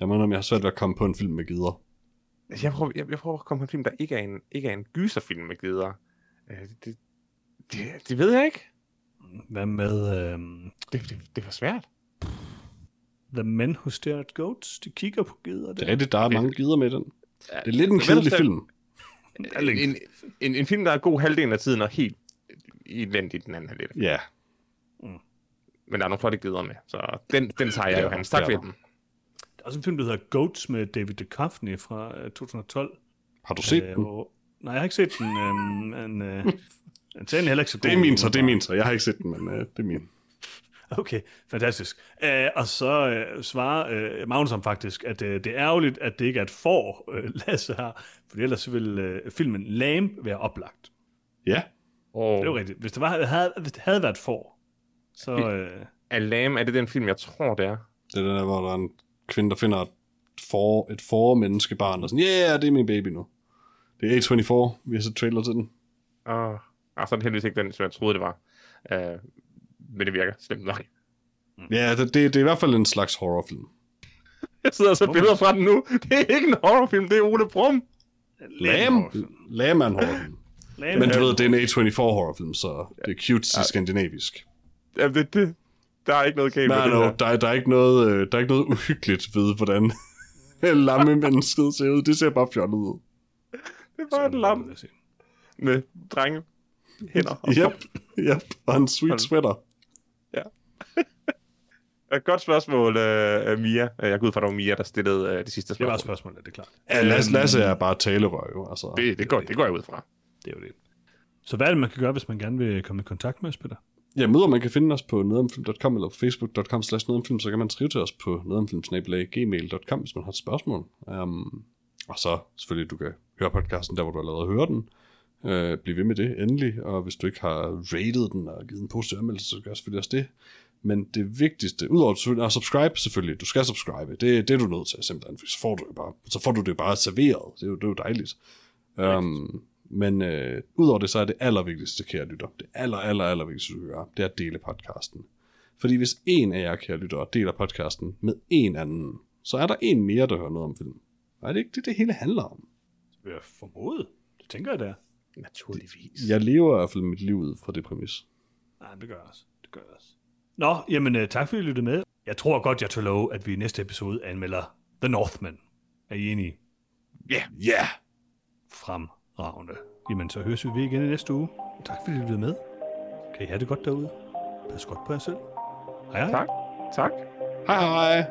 Jeg mener, om jeg har svært ved at komme på en film med gider. Jeg prøver, jeg, jeg prøver at komme på en film, der ikke er en, ikke er en gyserfilm med geder. Øh, det, det, det ved jeg ikke. Hvad med øhm, Det, det, det var svært. The Men Who Stare at Goats? De kigger på geder Det der. er rigtigt, der er mange gider med den. Ja, Det er lidt en kedelig film. En, en, en, en film, der er god halvdelen af tiden, og helt elendig den anden halvdel. Ja. Men der er nogle flotte geder med, så den, den tager jeg jo, Hans. Tak det for den. Der er også en film, der hedder Goats med David Duchovny fra øh, 2012. Har du set Øh, den? hvor- Nej, jeg har ikke set den. Øhm, men, øh, <laughs> den ser heller ikke så god Det er min så, det er min så. Jeg har ikke set den, men uh, det er min. Okay, fantastisk. Uh, og så uh, svarer uh, Magnusson faktisk, at uh, det er ærgerligt, at det ikke er et får, uh, <laughs> Lasse har, for ellers ville uh, filmen Lame være oplagt. Ja. Oh. Det er jo rigtigt. Hvis det, var, havde, hvis det havde været får, så... Uh, Alam, er det den film, jeg tror, det er? Det er den der, hvor der er en kvinde, der finder et for, et for menneskebarn, og sådan, yeah, det er min baby nu. Det er A24, vi har set trailer til den. Åh, oh. så er det heldigvis ikke den, som jeg troede, det var. Uh, men det virker slemt nok. Ja, det, det, det er i hvert fald en slags horrorfilm. Jeg sidder og ser billeder fra den nu. <laughs> Det er ikke en horrorfilm, det er Ole Brum. Lam, Lam er en horrorfilm. Lame Men du ved, det er en A24 horrorfilm, så det er cute ja. skandinavisk. Ja, det, det, der er ikke noget galt Nej, med no, det der. der, er- der, er ikke noget, øh, der er ikke noget uhyggeligt ved, hvordan <laughs> lamme mennesket ser ud. Det ser bare fjollet ud. Det er bare et lam med drenge hænder. og Yep, yep. Og en sweet sweater. <laughs> Et godt spørgsmål, uh, Mia. Uh, Jeg går ud fra, at det var Mia, der stillede uh, det sidste Det var spørgsmål. spørgsmålet, det er klart. Ja, Lasse, Lasse er bare talerør, jo. Altså. Det, det, går, det går jeg ud fra. Det er jo det. Så hvad er det, man kan gøre, hvis man gerne vil komme i kontakt med os, Peter? Ja, møder man kan finde os på nedomfilm.com eller på facebook.com slash nedomfilm, så kan man skrive til os på nedomfilm.gmail.com, hvis man har et spørgsmål. Um, og så selvfølgelig, du kan høre podcasten der, hvor du allerede hører den. Uh, bliv ved med det, endelig. Og hvis du ikke har rated den og givet en positiv anmeldelse, så gør selvfølgelig også det. Men det vigtigste, udover selvfølgelig, at subscribe selvfølgelig, du skal subscribe, det, det er du nødt til simpelthen, for så får du det bare, så får du det bare serveret, det er jo, det er jo dejligt. Um, men øh, udover det, så er det allervigtigste, kære lytter, det aller, aller, aller vigtigste, du kan gøre, det er at dele podcasten. Fordi hvis en af jer, kære lytter, deler podcasten med en anden, så er der en mere, der hører noget om film. Og er det ikke det, det hele handler om? Jeg formode. Det tænker jeg, det er. Naturligvis. Jeg lever i hvert fald mit liv ud fra det præmis. Nej, det gør jeg også. Det gør jeg også. Nå, jamen uh, tak fordi I lyttede med. Jeg tror godt, jeg tør love, at vi i næste episode anmelder The Northman. Er I enige? Ja. Ja! Yeah. Fremragende. Jamen, så høres vi ved igen i næste uge. Tak fordi I lyttede med. Kan I have det godt derude. Pas godt på jer selv. Hej hej. Tak. Tak. Hej hej!